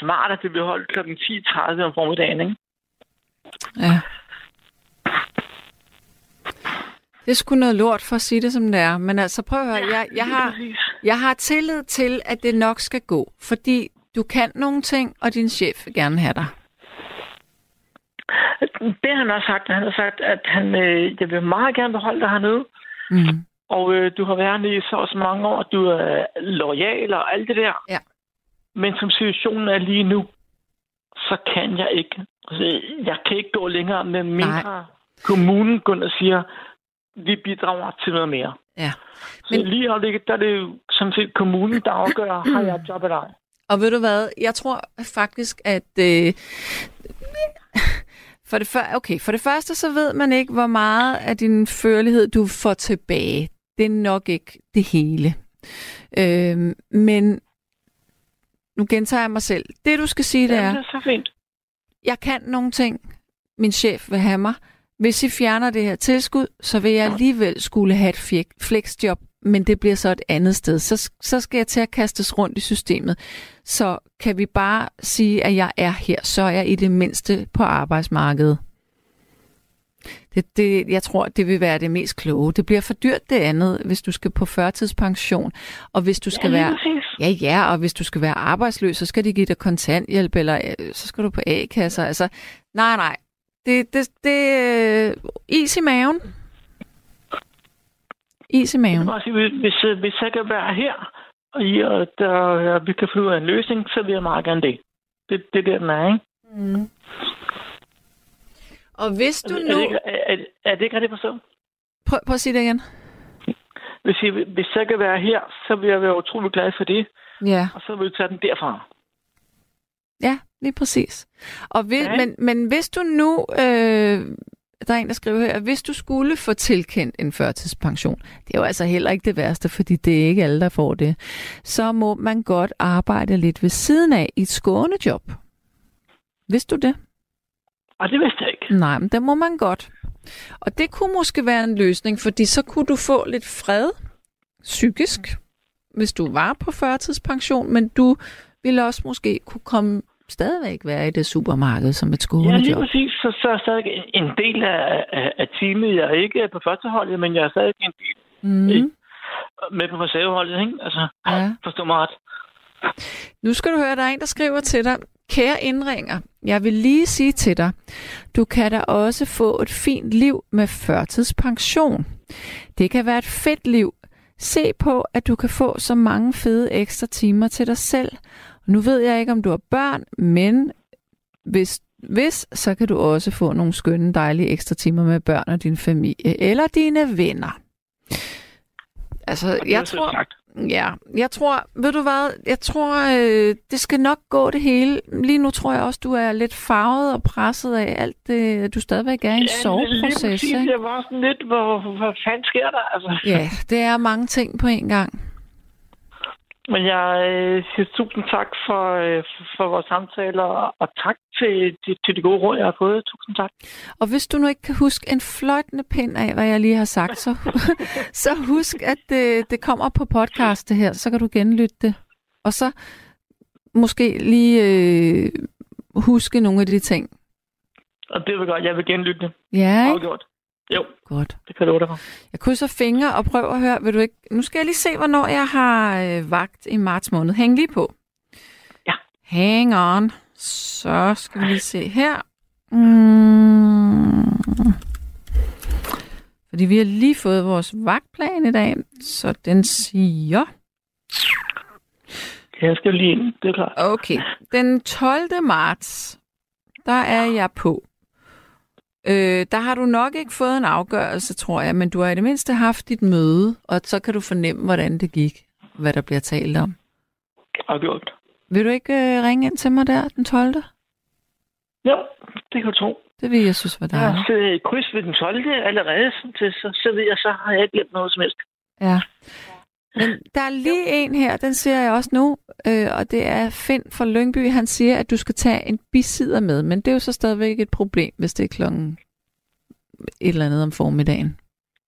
smart, at det bliver holdt kl. 10.30 om formiddagen, ikke? Ja. Det er sgu noget lort for at sige det, som det er. Men altså, prøv at høre. Jeg, jeg, har, jeg har tillid til, at det nok skal gå. Fordi du kan nogle ting, og din chef vil gerne have dig. Det har han også sagt. Han har sagt, at han, øh, jeg vil meget gerne beholde dig hernede. Mm. Og øh, du har været hernede i så og så mange år. Du er lojal og alt det der. Ja. Men som situationen er lige nu, så kan jeg ikke. Altså, jeg kan ikke gå længere med mindre Nej. kommunen går og siger, vi bidrager til noget mere. Ja. Så Men- Men... lige øjeblikket, der er det jo sådan set kommunen, der afgør, [clears throat] har jeg et job eller ej. Og ved du hvad? Jeg tror faktisk, at... Øh, for, det før, okay, for det første, så ved man ikke, hvor meget af din førlighed, du får tilbage. Det er nok ikke det hele. Øh, men nu gentager jeg mig selv. Det, du skal sige, det Jamen, er, det er så fint. jeg kan nogle ting, min chef vil have mig. Hvis I fjerner det her tilskud, så vil jeg alligevel skulle have et flexjob, men det bliver så et andet sted. Så, så skal jeg til at kastes rundt i systemet. Så kan vi bare sige, at jeg er her, så er jeg i det mindste på arbejdsmarkedet. Det, det, jeg tror, det vil være det mest kloge. Det bliver for dyrt det andet, hvis du skal på førtidspension, og hvis du skal ja, være. Ja, ja, og hvis du skal være arbejdsløs, så skal de give dig kontanthjælp, eller øh, så skal du på A-kasser. Altså, nej, nej. Det, det, det øh, is i maven. Is i maven. hvis, hvis, øh, hvis jeg kan være her, og, I, og der, vi kan finde ud af en løsning, så vil jeg meget gerne det. Det, det er der, den er, ikke? Mm. Og hvis du Er, det nu... ikke, er, er, er det ikke rigtigt forstået? Prøv, prøv at sige det igen. Hvis, I, hvis jeg kan være her, så vil jeg være utrolig glad for det, Ja, og så vil jeg tage den derfra. ja lige præcis. Og hvis, Ja. men, men hvis du nu... Øh, der er en, der skriver her, at hvis du skulle få tilkendt en førtidspension, det er jo altså heller ikke det værste, fordi det er ikke alle, der får det, så må man godt arbejde lidt ved siden af i et skånejob. Vidste du det? Og det vidste jeg ikke. Nej, men det må man godt. Og det kunne måske være en løsning, fordi så kunne du få lidt fred psykisk, hvis du var på førtidspension, men du ville også måske kunne komme stadigvæk være i det supermarked som et Ja, lige præcis. Så, så er jeg stadig en del af, af, af teamet. Jeg er ikke på første holdet, men jeg er stadig en del Mm. med på reserveholdet, ikke? Altså, Ja. forstå mig ret. Nu skal du høre, der er en, der skriver til dig, kære indringer, jeg vil lige sige til dig, du kan da også få et fint liv med førtidspension. Det kan være et fedt liv. Se på, at du kan få så mange fede ekstra timer til dig selv. Nu ved jeg ikke, om du har børn, men hvis, hvis så kan du også få nogle skønne, dejlige ekstra timer med børn og din familie eller dine venner. Altså, jeg tror, sagt. Ja, jeg tror, ved du hvad, jeg tror, øh, det skal nok gå det hele. Lige nu tror jeg også, du er lidt farvet og presset af alt det, du stadigvæk er i en lige soveproces. Ikke? Jeg var sådan lidt, hvor, hvad fanden sker der? Altså. Ja, det er mange ting på en gang. Men jeg øh, siger tusind tak for, øh, for vores samtaler, og, tak til, til, til de gode råd, jeg har fået. Tusind tak. Og hvis du nu ikke kan huske en fløjtende pind af, hvad jeg lige har sagt, så, [laughs] så husk, at det, det kommer på podcast det her, så kan du genlytte det. Og så måske lige øh, huske nogle af de ting. Og det vil godt. Jeg vil genlytte det. Ja, ikke? Afgjort. Jo, Godt. det kan du for. Jeg krydser fingre og prøver at høre, vil du ikke... Nu skal jeg lige se, hvornår jeg har øh, vagt i marts måned. Hæng lige på. Ja. Hang on. Så skal vi lige se her. Mm. Fordi vi har lige fået vores vagtplan i dag, så den siger... Jeg skal lige ind, det er klart. Okay, den 12. marts, der er jeg på. Øh, der har du nok ikke fået en afgørelse, tror jeg, men du har i det mindste haft dit møde, og så kan du fornemme, hvordan det gik, hvad der bliver talt om. Afgjort. Vil du ikke øh, ringe ind til mig der den 12.? Jo, det kan du tro. Det vil jeg synes var dejligt. siddet i kryds ved den 12. allerede, så, så, så ved jeg, så har jeg ikke glemt noget som helst. Ja. Men der er lige en her, den siger jeg også nu, øh, og det er Finn fra Lyngby. Han siger, at du skal tage en bisider med, men det er jo så stadigvæk et problem, hvis det er klokken et eller andet om formiddagen.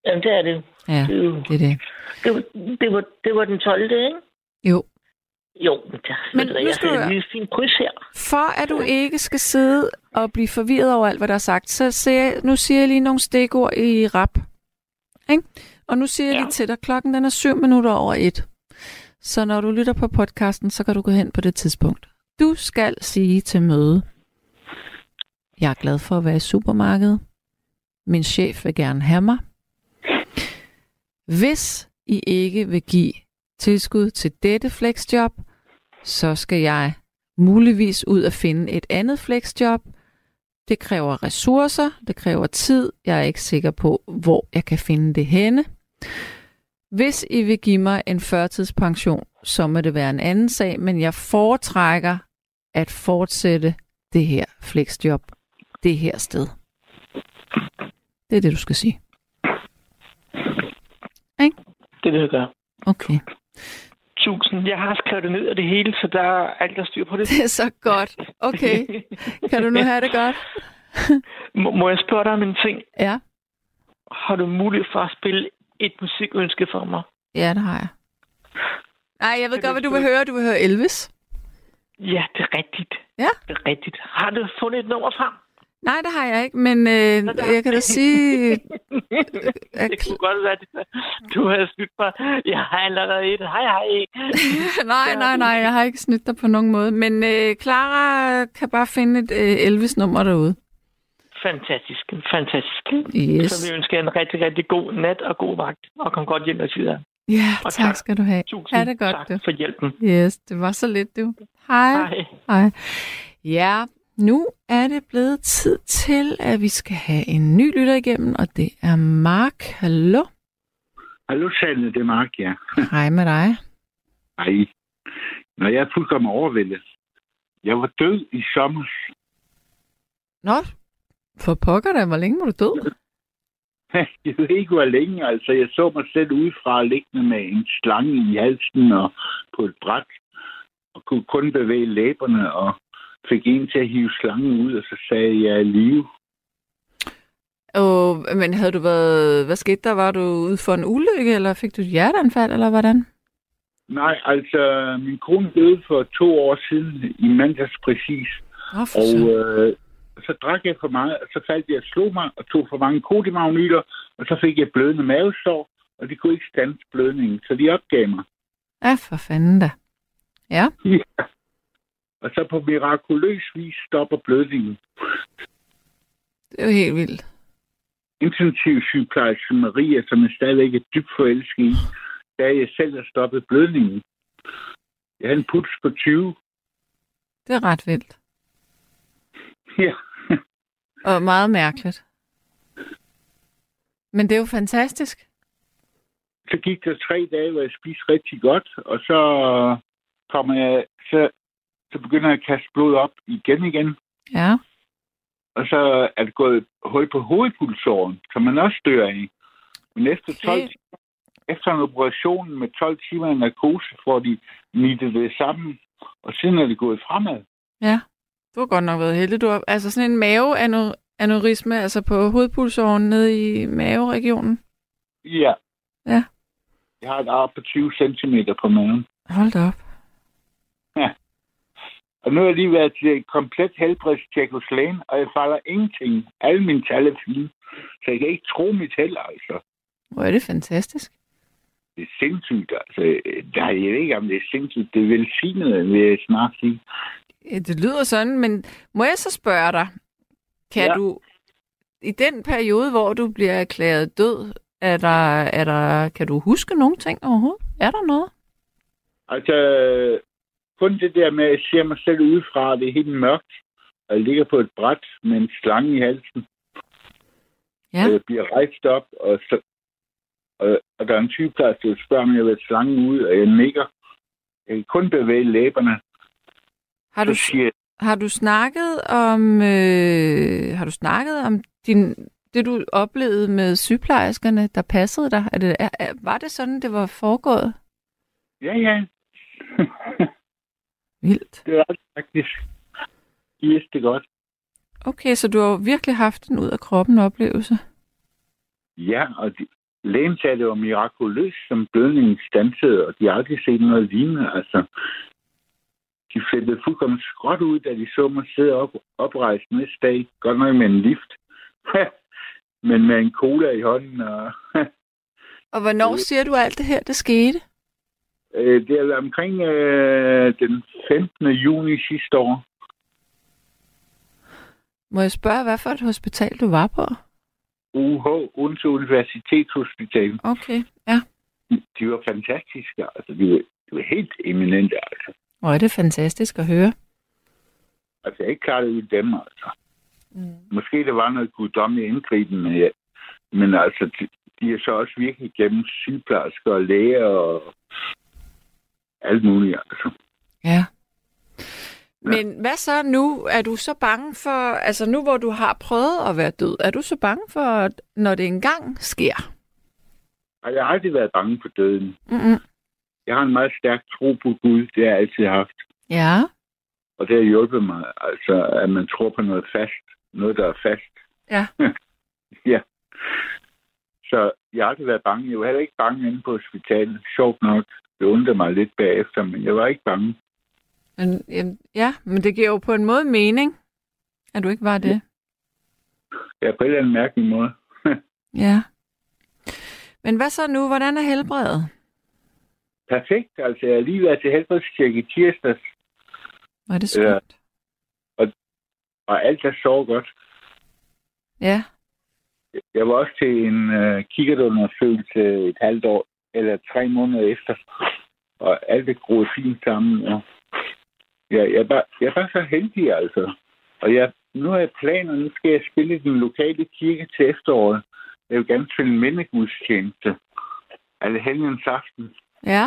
Jamen, det er det. Ja, Det, er jo- det er det. det, var, det, var, det var den 12. ikke? Jo. Jo, men, der, Men nu jeg skal en lille fin kryds her. For at du ikke skal sidde og blive forvirret over alt, hvad der er sagt, så siger jeg, nu siger jeg lige nogle stikord i rap. Ikke? Og nu siger jeg Ja. lige til dig, klokken den er syv minutter over et. Så når du lytter på podcasten, så kan du gå hen på det tidspunkt. Du skal sige til møde, jeg er glad for at være i supermarkedet. Min chef vil gerne have mig. Hvis I ikke vil give tilskud til dette flexjob, så skal jeg muligvis ud at finde et andet flexjob. Det kræver ressourcer, det kræver tid. Jeg er ikke sikker på, hvor jeg kan finde det henne. Hvis I vil give mig en førtidspension, så må det være en anden sag, men jeg foretrækker at fortsætte det her flexjob det her sted. Det er det, du skal sige. Det vil jeg gøre. Okay. Tusind. Jeg har skrevet det ned af det hele, så der er alt, der styr på det. [laughs] Det er så godt. Okay. Kan du nu have det godt? [laughs] må, må jeg spørge dig om en ting? Ja. Har du mulighed for at spille et musikønske for mig? Ja, det har jeg. Nej, jeg ved godt, hvad du vil høre. Du vil høre Elvis. Ja, det er rigtigt. Ja. Det er rigtigt. Har du fundet et nummer frem? Nej, det har jeg ikke, men øh, jeg kan da sige... [laughs] det kunne godt være, det. du har snydt mig. Jeg har allerede et. Hej, hej. [laughs] nej, nej, nej, jeg har ikke snydt dig på nogen måde. Men øh, Clara kan bare finde et øh, Elvis-nummer derude. Fantastisk. Fantastisk. Yes. Så vi ønsker en rigtig, rigtig god nat og god vagt. Og kom godt hjem og videre. Ja, Og tak tak. skal du have. Tusind Ha' det godt, tak du. for hjælpen. Yes, det var så lidt, du. Hej. Hej. Hej. Ja, nu er det blevet tid til, at vi skal have en ny lytter igennem, og det er Mark. Hallo. Hallo, Sanne, det er Mark, ja. [laughs] Hej med dig. Hej. Når jeg er fuldkommen overvældet. Jeg var død i sommer. Nå, for pokker da, hvor længe var du død? [laughs] Jeg ved ikke, hvor længe. Altså, jeg så mig selv udefra liggende med en slange i halsen og på et bræt. Og kunne kun bevæge læberne og fik en til at hive slangen ud, og så sagde jeg, jeg er i live. Og, men havde du været, hvad skete der? Var du ude for en ulykke, eller fik du et hjerteanfald, eller hvordan? Nej, altså, min kone døde for to år siden, i mandags præcis. For Og øh, så drak jeg for meget, og så faldt jeg og slog mig, og tog for mange kodimagnyler, og så fik jeg blødende mavesår, og de kunne ikke stande blødningen, så de opgav mig. Ja, for fanden da. Ja, Ja. Og så på mirakuløs vis stopper blødningen. det er jo helt vildt. Intensiv sygeplejerske Maria, som jeg stadigvæk er dybt forelsket i, da jeg selv har stoppet blødningen. Jeg havde en puls på 20. Det er ret vildt. [laughs] Ja. Og meget mærkeligt. Men det er jo fantastisk. Så gik der tre dage, hvor jeg spiste rigtig godt, og så kommer jeg, så, så begynder jeg at kaste blod op igen igen. Ja. Og så er det gået hul på hovedpulsåren, som man også dør af. Men efter, 12, Okay. efter en operation med 12 timer i narkose, får de nittet det sammen, og siden er det gået fremad. Ja. Du har godt nok været heldig. Du har, altså sådan en maveaneurisme, altså på hovedpulsåren nede i maveregionen. Ja. Ja. Jeg har et ar på 20 cm på maven. Hold da op. Og nu har jeg lige været til et komplet helbredstjek hos lægen, og jeg falder ingenting. Alle mine tal er fine. Så jeg kan ikke tro mit held, altså. Hvor er det fantastisk. Det er sindssygt, altså. Der, jeg ved ikke, om det er sindssygt. Det er velsignet, vil jeg snart sige. Ja, Det lyder sådan, men må jeg så spørge dig, kan ja. Du i den periode, hvor du bliver erklæret død, er der, er der, kan du huske nogle ting overhovedet? Er der noget? Altså, kun det der med, at jeg ser mig selv udefra, det er helt mørkt. Og jeg ligger på et bræt med en slange i halsen. Ja. Og jeg bliver rejst op, og, så, og, og der er en sygeplejerske, der spørger, om jeg vil slangen ud, og jeg nikker. Jeg kan kun bevæge læberne. Har du, siger har du snakket om, øh, har du snakket om din, det, du oplevede med sygeplejerskerne, der passede dig? Er det, er, var det sådan, det var foregået? ja, ja. [laughs] Vildt. det er det faktisk. De vidste det godt. Okay, så du har virkelig haft en ud af kroppen oplevelse. Ja, og de, lægen sagde, at det var mirakuløst, som blødningen stansede, og de har aldrig set noget lignende. Altså, de flippede fuldkommen skråt ud, da de så mig sidde op, oprejst næste dag. Godt nok med en lift. [laughs] Men med en cola i hånden. Og [laughs] Og hvornår siger du alt det her, der skete? Øh, det er omkring øh, den 15. juni sidste år. Må jeg spørge, hvad for et hospital du var på? UH, Odense Universitetshospital. Okay, ja. De, de var fantastiske. Altså, de var, de var helt eminente, altså. Hvor er det fantastisk at høre. Altså, jeg ikke klar ud dem, altså. Mm. Måske det var noget guddommeligt indgriben, men, ja. men altså, de, de er så også virkelig gennem sygeplejersker og læger og alt muligt, altså. Ja. Men hvad så nu? Er du så bange for, altså nu hvor du har prøvet at være død, er du så bange for, når det engang sker? Jeg har aldrig været bange for døden. Mm-mm. Jeg har en meget stærk tro på Gud, det har jeg altid haft. Ja. Og det har hjulpet mig, altså, at man tror på noget fast. Noget, der er fast. Ja. [laughs] ja. Så jeg har aldrig været bange. Jeg var heller ikke bange inde på hospitalet. Sjovt nok. Det undrede mig lidt bagefter, men jeg var ikke bange. Men, ja, men det giver jo på en måde mening, at du ikke var det. Ja, på en eller anden mærkelig måde. [laughs] Ja. Men hvad så nu? Hvordan er helbredet? Perfekt. Altså, jeg har lige været til helbredstjek i tirsdags, Var det skønt? og alt er så godt. Ja. Jeg var også til en øh, kikkertundersøgelse et halvt år, eller tre måneder efter. Og alt er groet fint sammen. Og ja, jeg, er bare, jeg er bare så heldig, altså. Og jeg, nu har jeg planer, nu skal jeg spille i den lokale kirke til efteråret. Jeg vil gerne spille en mindegudstjeneste. Alle helgens aften. Ja.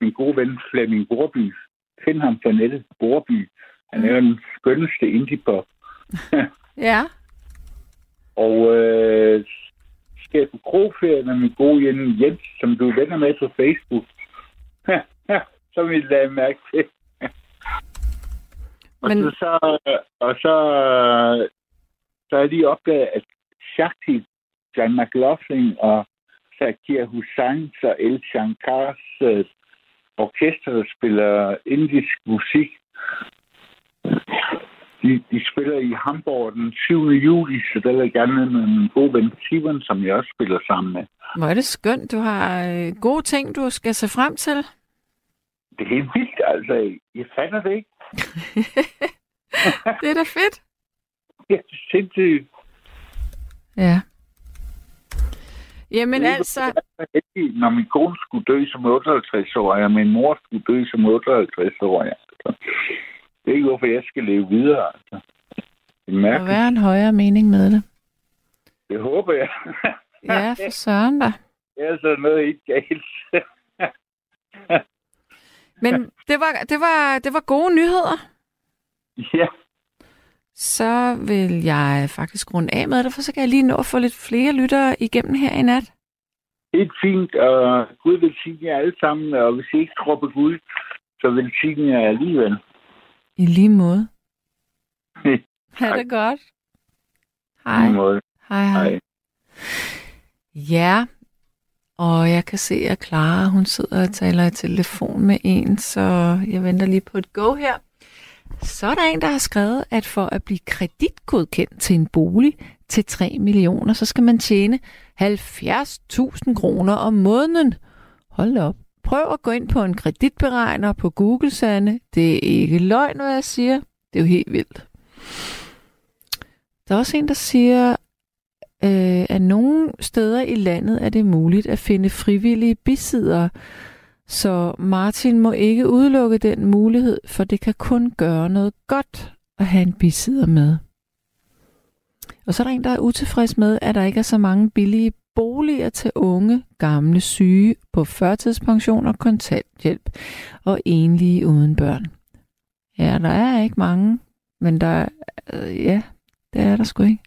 Min gode ven Flemming Borby. Find ham på nettet. Borby. Han er den skønneste indie-pop. [laughs] Ja. Og øh, skal på krogferie med min gode ven Jens, som du er venner med på Facebook. [laughs] så vil jeg lade mærke til. [laughs] og, Men- så, så, og så, så jeg lige opdaget, at Shakti, John McLaughlin og Zakir Hussain og El Shankars øh, orkester, der spiller indisk musik, de, de spiller i Hamburg den 7. juli, så der vil jeg gerne med min gode ven Steven, som jeg også spiller sammen med. Hvor er det skønt. Du har øh, gode ting, du skal se frem til. Det er helt vildt, altså. Jeg fatter det ikke. [laughs] Det er da fedt. [laughs] Det er sindssygt. Ja. Jamen Det altså, heldig, når min kone skulle dø som 58 år, og min mor skulle dø som 58 år. Altså. Det er ikke, hvorfor jeg skal leve videre. Altså. Det er der mærkeligt. være en højere mening med det. Det håber jeg. Ja, for søren da. [laughs] Det er så noget ikke galt. Men det var, det var, det var gode nyheder. ja, Så vil jeg faktisk runde af med det, for så kan jeg lige nå at få lidt flere lyttere igennem her i nat. helt fint, og Gud velsigne jer alle sammen, og hvis I ikke tror på Gud, så velsigne jer alligevel. I lige måde. [laughs] Ha' det godt. Hej. Hej, hej. Hej. Ja, og jeg kan se, at Clara, hun sidder og taler i telefon med en, så jeg venter lige på et go her. Så er der en, der har skrevet, at for at blive kreditgodkendt til en bolig til 3 millioner, så skal man tjene 70.000 kroner om måneden. Hold op. Prøv at gå ind på en kreditberegner på Google, Sande. Det er ikke løgn, hvad jeg siger. Det er jo helt vildt. Der er også en, der siger, øh, at nogle steder i landet er det muligt at finde frivillige bisiddere, så Martin må ikke udelukke den mulighed, for det kan kun gøre noget godt at have en bisidder med. Og så er der en, der er utilfreds med, at der ikke er så mange billige boliger til unge, gamle, syge på førtidspension og kontanthjælp og enlige uden børn. Ja, der er ikke mange, men der, øh, ja, det er der sgu ikke.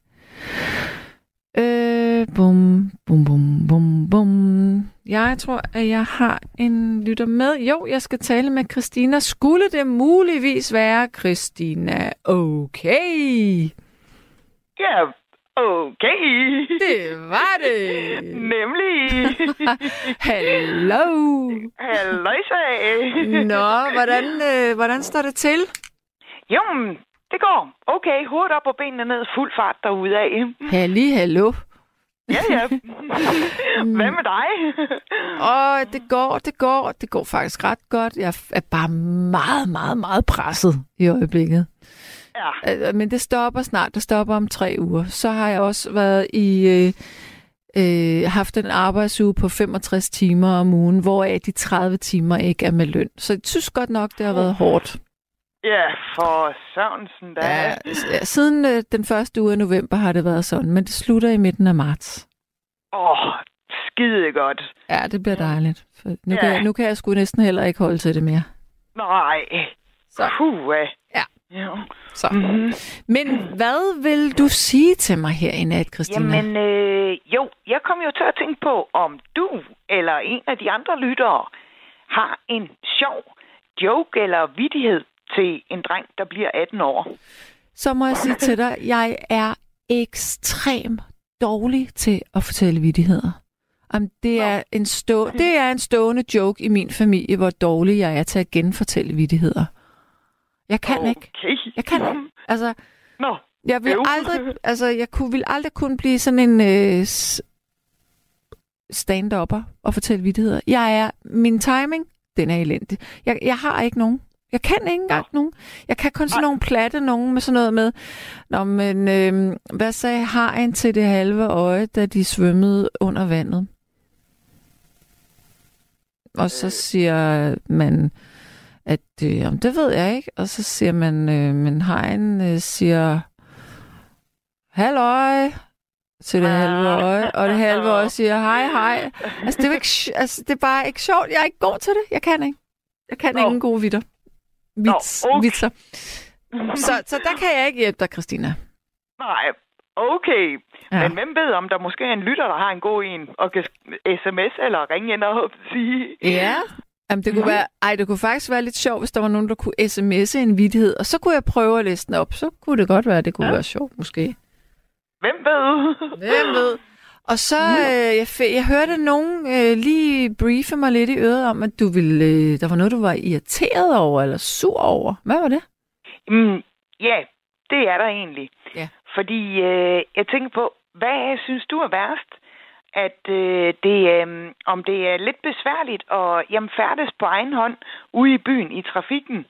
Øh, bum, bum, bum, bum, bum. Jeg tror, at jeg har en lytter med. Jo, jeg skal tale med Christina. Skulle det muligvis være Christina? Okay. Ja, Okay. Det var det. [laughs] Nemlig. [laughs] Hallo. Halløjsa. Nå, hvordan, øh, hvordan står det til? Jo, det går. Okay, hovedet op og benene ned, fuld fart derudad. Halli, hallo. Ja, ja. [laughs] Hvad med dig? [laughs] Åh, det går, det går. Det går faktisk ret godt. Jeg er bare meget, meget, meget presset i øjeblikket. Ja. Øh, Men det stopper snart. Det stopper om tre uger. Så har jeg også været i... Øh, øh, haft en arbejdsuge på 65 timer om ugen, hvoraf de 30 timer ikke er med løn. Så jeg synes godt nok, det har været hårdt. Ja, for Sørensen da. Ja, siden øh, den første uge af november har det været sådan, men det slutter i midten af marts. Åh, oh, skide godt. Ja, det bliver dejligt. For nu, Ja. kan jeg, nu kan jeg sgu næsten heller ikke holde til det mere. Nej. Så. Puh, Ja. ja. Så. Mm-hmm. Men hvad vil du sige til mig her i nat, Christina? Jamen, øh, jo, jeg kom jo til at tænke på, om du eller en af de andre lyttere har en sjov joke eller vidighed til en dreng, der bliver 18 år. Så må jeg sige til dig, jeg er ekstremt dårlig til at fortælle vidigheder. Om det, er en stå, det er en stående joke i min familie, hvor dårlig jeg er til at genfortælle vidigheder. Jeg kan okay. ikke. Jeg kan ikke. Altså, Nå, jeg vil [laughs] aldrig, altså, jeg kunne, vil aldrig kunne blive sådan en øh, stand-upper og fortælle vidigheder. Jeg er, min timing, den er elendig. Jeg, jeg har ikke nogen. Jeg kan ikke engang nogen. Jeg kan kun sådan nogle platte nogen med sådan noget med, Nå, men øh, hvad sagde hajen til det halve øje, da de svømmede under vandet? Og så siger man, at øh, jamen, det ved jeg ikke. Og så siger man, øh, men hajen øh, siger, halløj til det halve øje, og det halve øje siger, hej, hej. Altså, det er, ikke, [laughs] altså, det er bare ikke sjovt. Jeg er ikke god til det. Jeg kan ikke. Jeg kan Nå. ingen gode vitter. Vits, okay. vitser. Så, [laughs] så der kan jeg ikke hjælpe dig, Christina. Nej, okay. Ja. Men hvem ved, om der måske er en lytter, der har en god en, og kan sms eller ringe ind og [laughs] sige... Ja. Jamen, det kunne være, ej, det kunne faktisk være lidt sjovt, hvis der var nogen, der kunne sms'e en vidighed, og så kunne jeg prøve at læse den op. Så kunne det godt være, at det kunne. Ja. være sjovt, måske. Hvem ved? Hvem ved? Og så, øh, jeg, jeg hørte nogen øh, lige briefe mig lidt i øret om, at du ville, øh, der var noget, du var irriteret over, eller sur over. Hvad var det? Mm, ja, det er der egentlig. Ja. Fordi øh, jeg tænker på, hvad synes du er værst? At øh, det, øh, om det er lidt besværligt at jamen, færdes på egen hånd ude i byen i trafikken,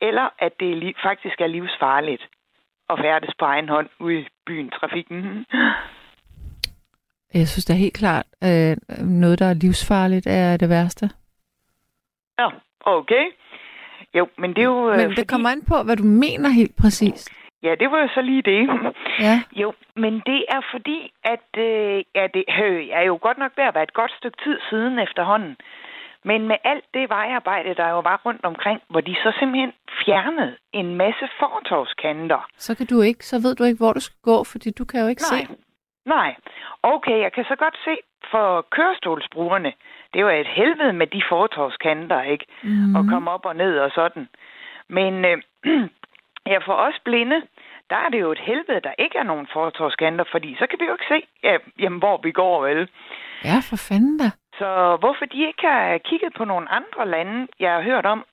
eller at det li- faktisk er livsfarligt at færdes på egen hånd ude i byen i trafikken. Jeg synes da helt klart, øh, noget, der er livsfarligt, er det værste. Ja, okay. Jo, men det er jo... øh, Men det kommer an på, hvad du mener helt præcist. Ja, det var jo så lige det. Ja. Jo, men det er fordi, at øh, ja, det øh, er jo godt nok ved at være et godt stykke tid siden efterhånden. Men med alt det vejarbejde, der jo var rundt omkring, hvor de så simpelthen fjernede en masse fortovskanter. Så kan du ikke, så ved du ikke, hvor du skal gå, fordi du kan jo ikke Nej. se. Nej. Okay, jeg kan så godt se for kørestolsbrugerne, det jo et helvede med de fortovskanter, ikke? Mm. Og komme op og ned og sådan. Men øh, [clears throat] ja, for os blinde, der er det jo et helvede, der ikke er nogen fortovskanter, fordi så kan vi jo ikke se, ja, jamen, hvor vi går, vel? Ja, for fanden da. Så hvorfor de ikke har kigget på nogle andre lande, jeg har hørt om,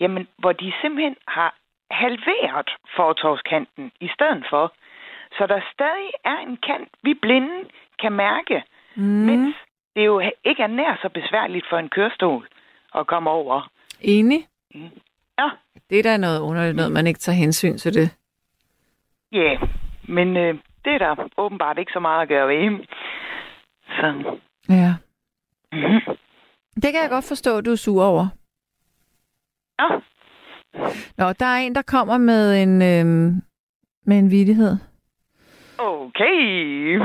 jamen, hvor de simpelthen har halveret fortovskanten i stedet for. Så der stadig er en kant, vi blinde kan mærke, Mm. mens det jo ikke er nær så besværligt for en kørestol at komme over. Enig. Ja, Det er da noget underligt noget, man ikke tager hensyn til det. ja. Yeah. Men øh, det er der åbenbart ikke så meget at gøre ved. Så, Ja. mm. Det kan jeg godt forstå, du er sur over. ja. Nå, der er en, der kommer med en, øhm, med en vidighed. Okay.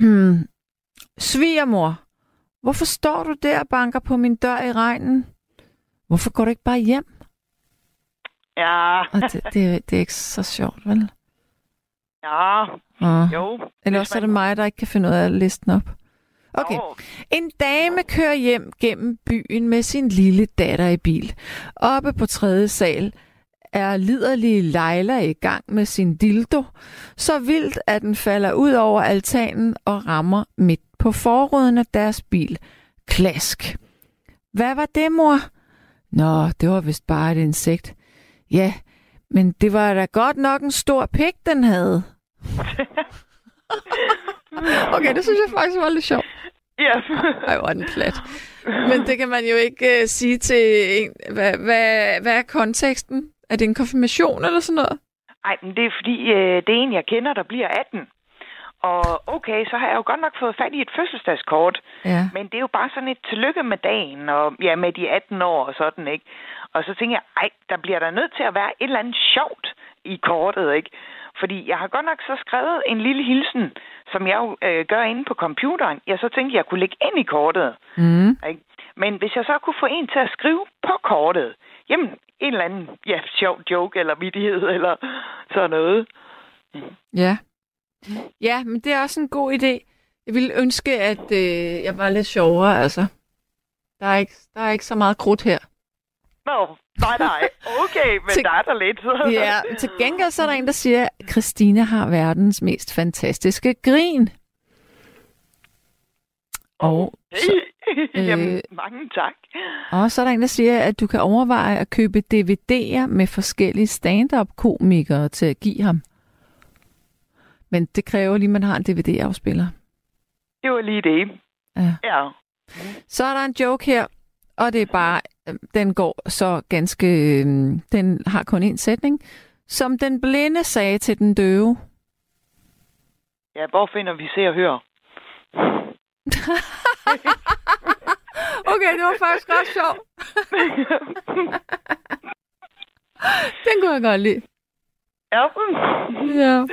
[clears throat] Svigermor, hvorfor står du der og banker på min dør i regnen? Hvorfor går du ikke bare hjem? Ja, Og det, det, det er ikke så sjovt, vel? ja, Og, jo. eller også er det mig, der ikke kan finde ud af at liste op. Okay. En dame kører hjem gennem byen med sin lille datter i bil. Oppe på tredje sal er liderlige Leila i gang med sin dildo, så vildt, at den falder ud over altanen og rammer midt på forruden af deres bil. Klask. Hvad var det, mor? Nå, det var vist bare et insekt. Ja, men det var da godt nok en stor pik, den havde. [laughs] okay, det synes jeg faktisk var lidt sjovt. Ja. Ej, hvor den plat. Men det kan man jo ikke uh, sige til en. Hvad, hvad, hvad er konteksten? Er det en konfirmation eller sådan noget? Ej, men det er fordi, øh, det er en, jeg kender, der bliver 18. Og okay, så har jeg jo godt nok fået fat i et fødselsdagskort. Ja. Men det er jo bare sådan et tillykke med dagen, og ja, med de 18 år og sådan, ikke? Og så tænker jeg, ej, der bliver der nødt til at være et eller andet sjovt i kortet, ikke? Fordi jeg har godt nok så skrevet en lille hilsen, som jeg jo øh, gør inde på computeren. Jeg så tænkte, jeg kunne lægge ind i kortet. Mm. Ikke? Men hvis jeg så kunne få en til at skrive på kortet, jamen, en eller anden ja, sjov joke eller vidighed [laughs] eller sådan noget. Ja. Ja, men det er også en god idé. Jeg ville ønske, at øh, jeg var lidt sjovere, altså. Der er, ikke, der er ikke så meget krudt her. Nå, nej, nej. Okay, [laughs] men Til- der er der lidt. [laughs] Ja, til gengæld så er der en, der siger, at Christine har verdens mest fantastiske grin. Og, så, [laughs] øh, Jamen, mange tak. og så er der en, der siger, at du kan overveje at købe DVD'er med forskellige stand-up-komikere til at give ham. Men det kræver lige, at man har en DVD-afspiller. Det var lige det. Ja. Ja. Så er der en joke her, og det er bare, øh, den går så ganske, øh, den har kun en sætning. Som den blinde sagde til den døve. Ja, hvor finder vi se og høre? [laughs] Okay, det var faktisk ret sjovt. [laughs] Den kunne jeg godt lide. ja. Ja.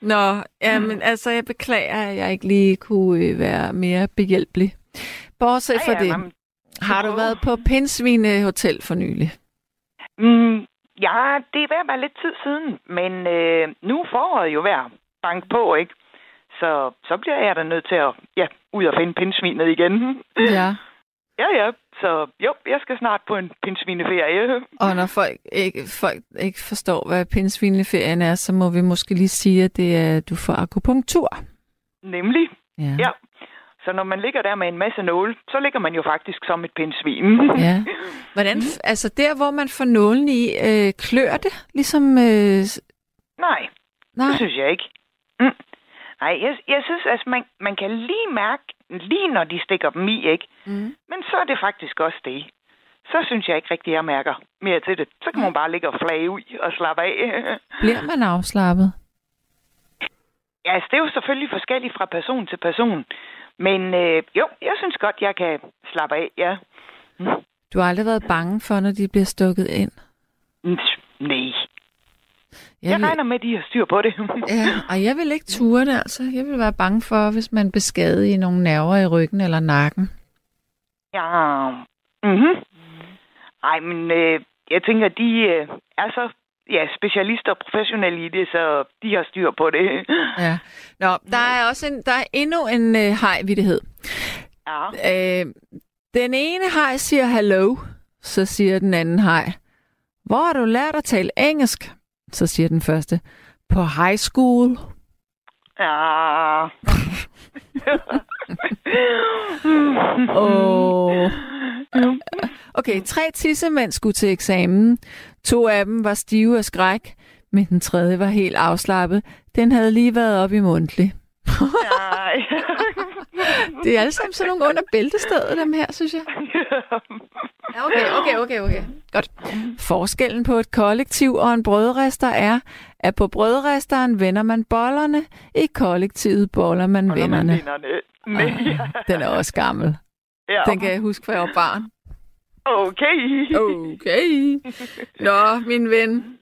Nå, jamen, altså, jeg beklager, at jeg ikke lige kunne øh, være mere behjælpelig. Bortset fra Ja, det, jamen, har du været på Pinsvine Hotel for nylig? Mm, ja, det er ved at være lidt tid siden, men øh, nu er foråret jo ved at banke på, ikke? Så, så bliver jeg da nødt til at ja, ud og finde pindsvinet igen. Ja. [laughs] Ja, ja. Så jo, jeg skal snart på en pindsvineferie. [laughs] Og når folk ikke, folk ikke forstår, hvad pinsvineferien er, så må vi måske lige sige, at det er, at du får akupunktur. Nemlig. Ja. Ja. Så når man ligger der med en masse nåle, så ligger man jo faktisk som et pindsvin. [laughs] ja. Hvordan, altså der, hvor man får nålen i, øh, klør det? Ligesom, øh, Nej, nej. det synes jeg ikke. Mm. Nej, jeg, jeg synes, at man, man kan lige mærke, lige når de stikker dem i, ikke? Mm. Men så er det faktisk også det. Så synes jeg ikke rigtig, jeg mærker mere til det. Så kan man bare ligge og flage ud og slappe af. [laughs] Bliver man afslappet? Ja, altså, det er jo selvfølgelig forskelligt fra person til person. Men øh, jo, jeg synes godt, jeg kan slappe af, ja. Du har aldrig været bange for, når de bliver stukket ind? Mm, Nej, Jeg jeg vil, regner med, at de har styr på det. [laughs] ja, og jeg vil ikke ture det, altså. Jeg vil være bange for, hvis man beskader i nogle nerver i ryggen eller nakken. Ja. Mhm. Ej, men øh, jeg tænker, de øh, er så ja, specialister og professionelle i det, så de har styr på det. [laughs] Ja. Nå, der er også en, der er endnu en øh, hejvittighed. Ja. Øh, den ene hej siger hello, så siger den anden hej. Hvor har du lært at tale engelsk? Så siger den første. På high school. Ja. [laughs] Åh. Okay, tre tissemænd skulle til eksamen. To af dem var stive af skræk, men den tredje var helt afslappet. Den havde lige været op i mundtlig. [laughs] Det er alle sammen sådan nogle under bæltestedet, dem her, synes jeg. [laughs] Ja, okay, okay, okay, okay. Godt. Forskellen på et kollektiv og en brødrester er, at på brødresteren vender man bollerne, i kollektivet boller man Og man vennerne. vinderne. Nej. Den er også gammel. Ja. Den kan jeg huske, fra jeg var barn. Okay. Okay. Nå, min ven.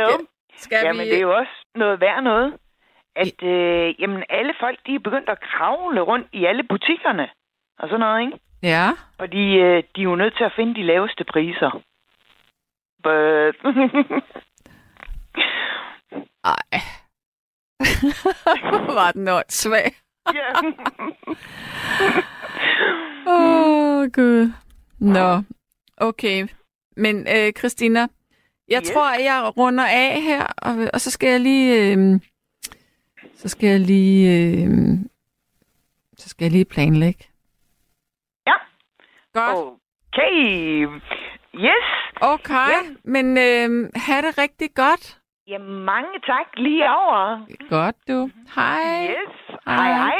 Jo. Skal Jamen, vi... det er jo også noget værd noget. At øh, jamen, alle folk, de er begyndt at kravle rundt i alle butikkerne. Og sådan noget, ikke? Ja. Fordi øh, de er jo nødt til at finde de laveste priser. But... [laughs] Ej. [laughs] var den noget svag. ja. [laughs] Åh, oh, gud. Nå, okay. Men øh, Christina, Jeg Yes. tror, at jeg runder af her, og, og så skal jeg lige... Øh, så skal jeg lige... Øh, så skal jeg lige planlægge. Godt. Okay. Yes. Okay, Ja. men øh, have det rigtig godt. Ja, mange tak lige over. Godt, du. Hej. Yes. Hej, Hej. hej.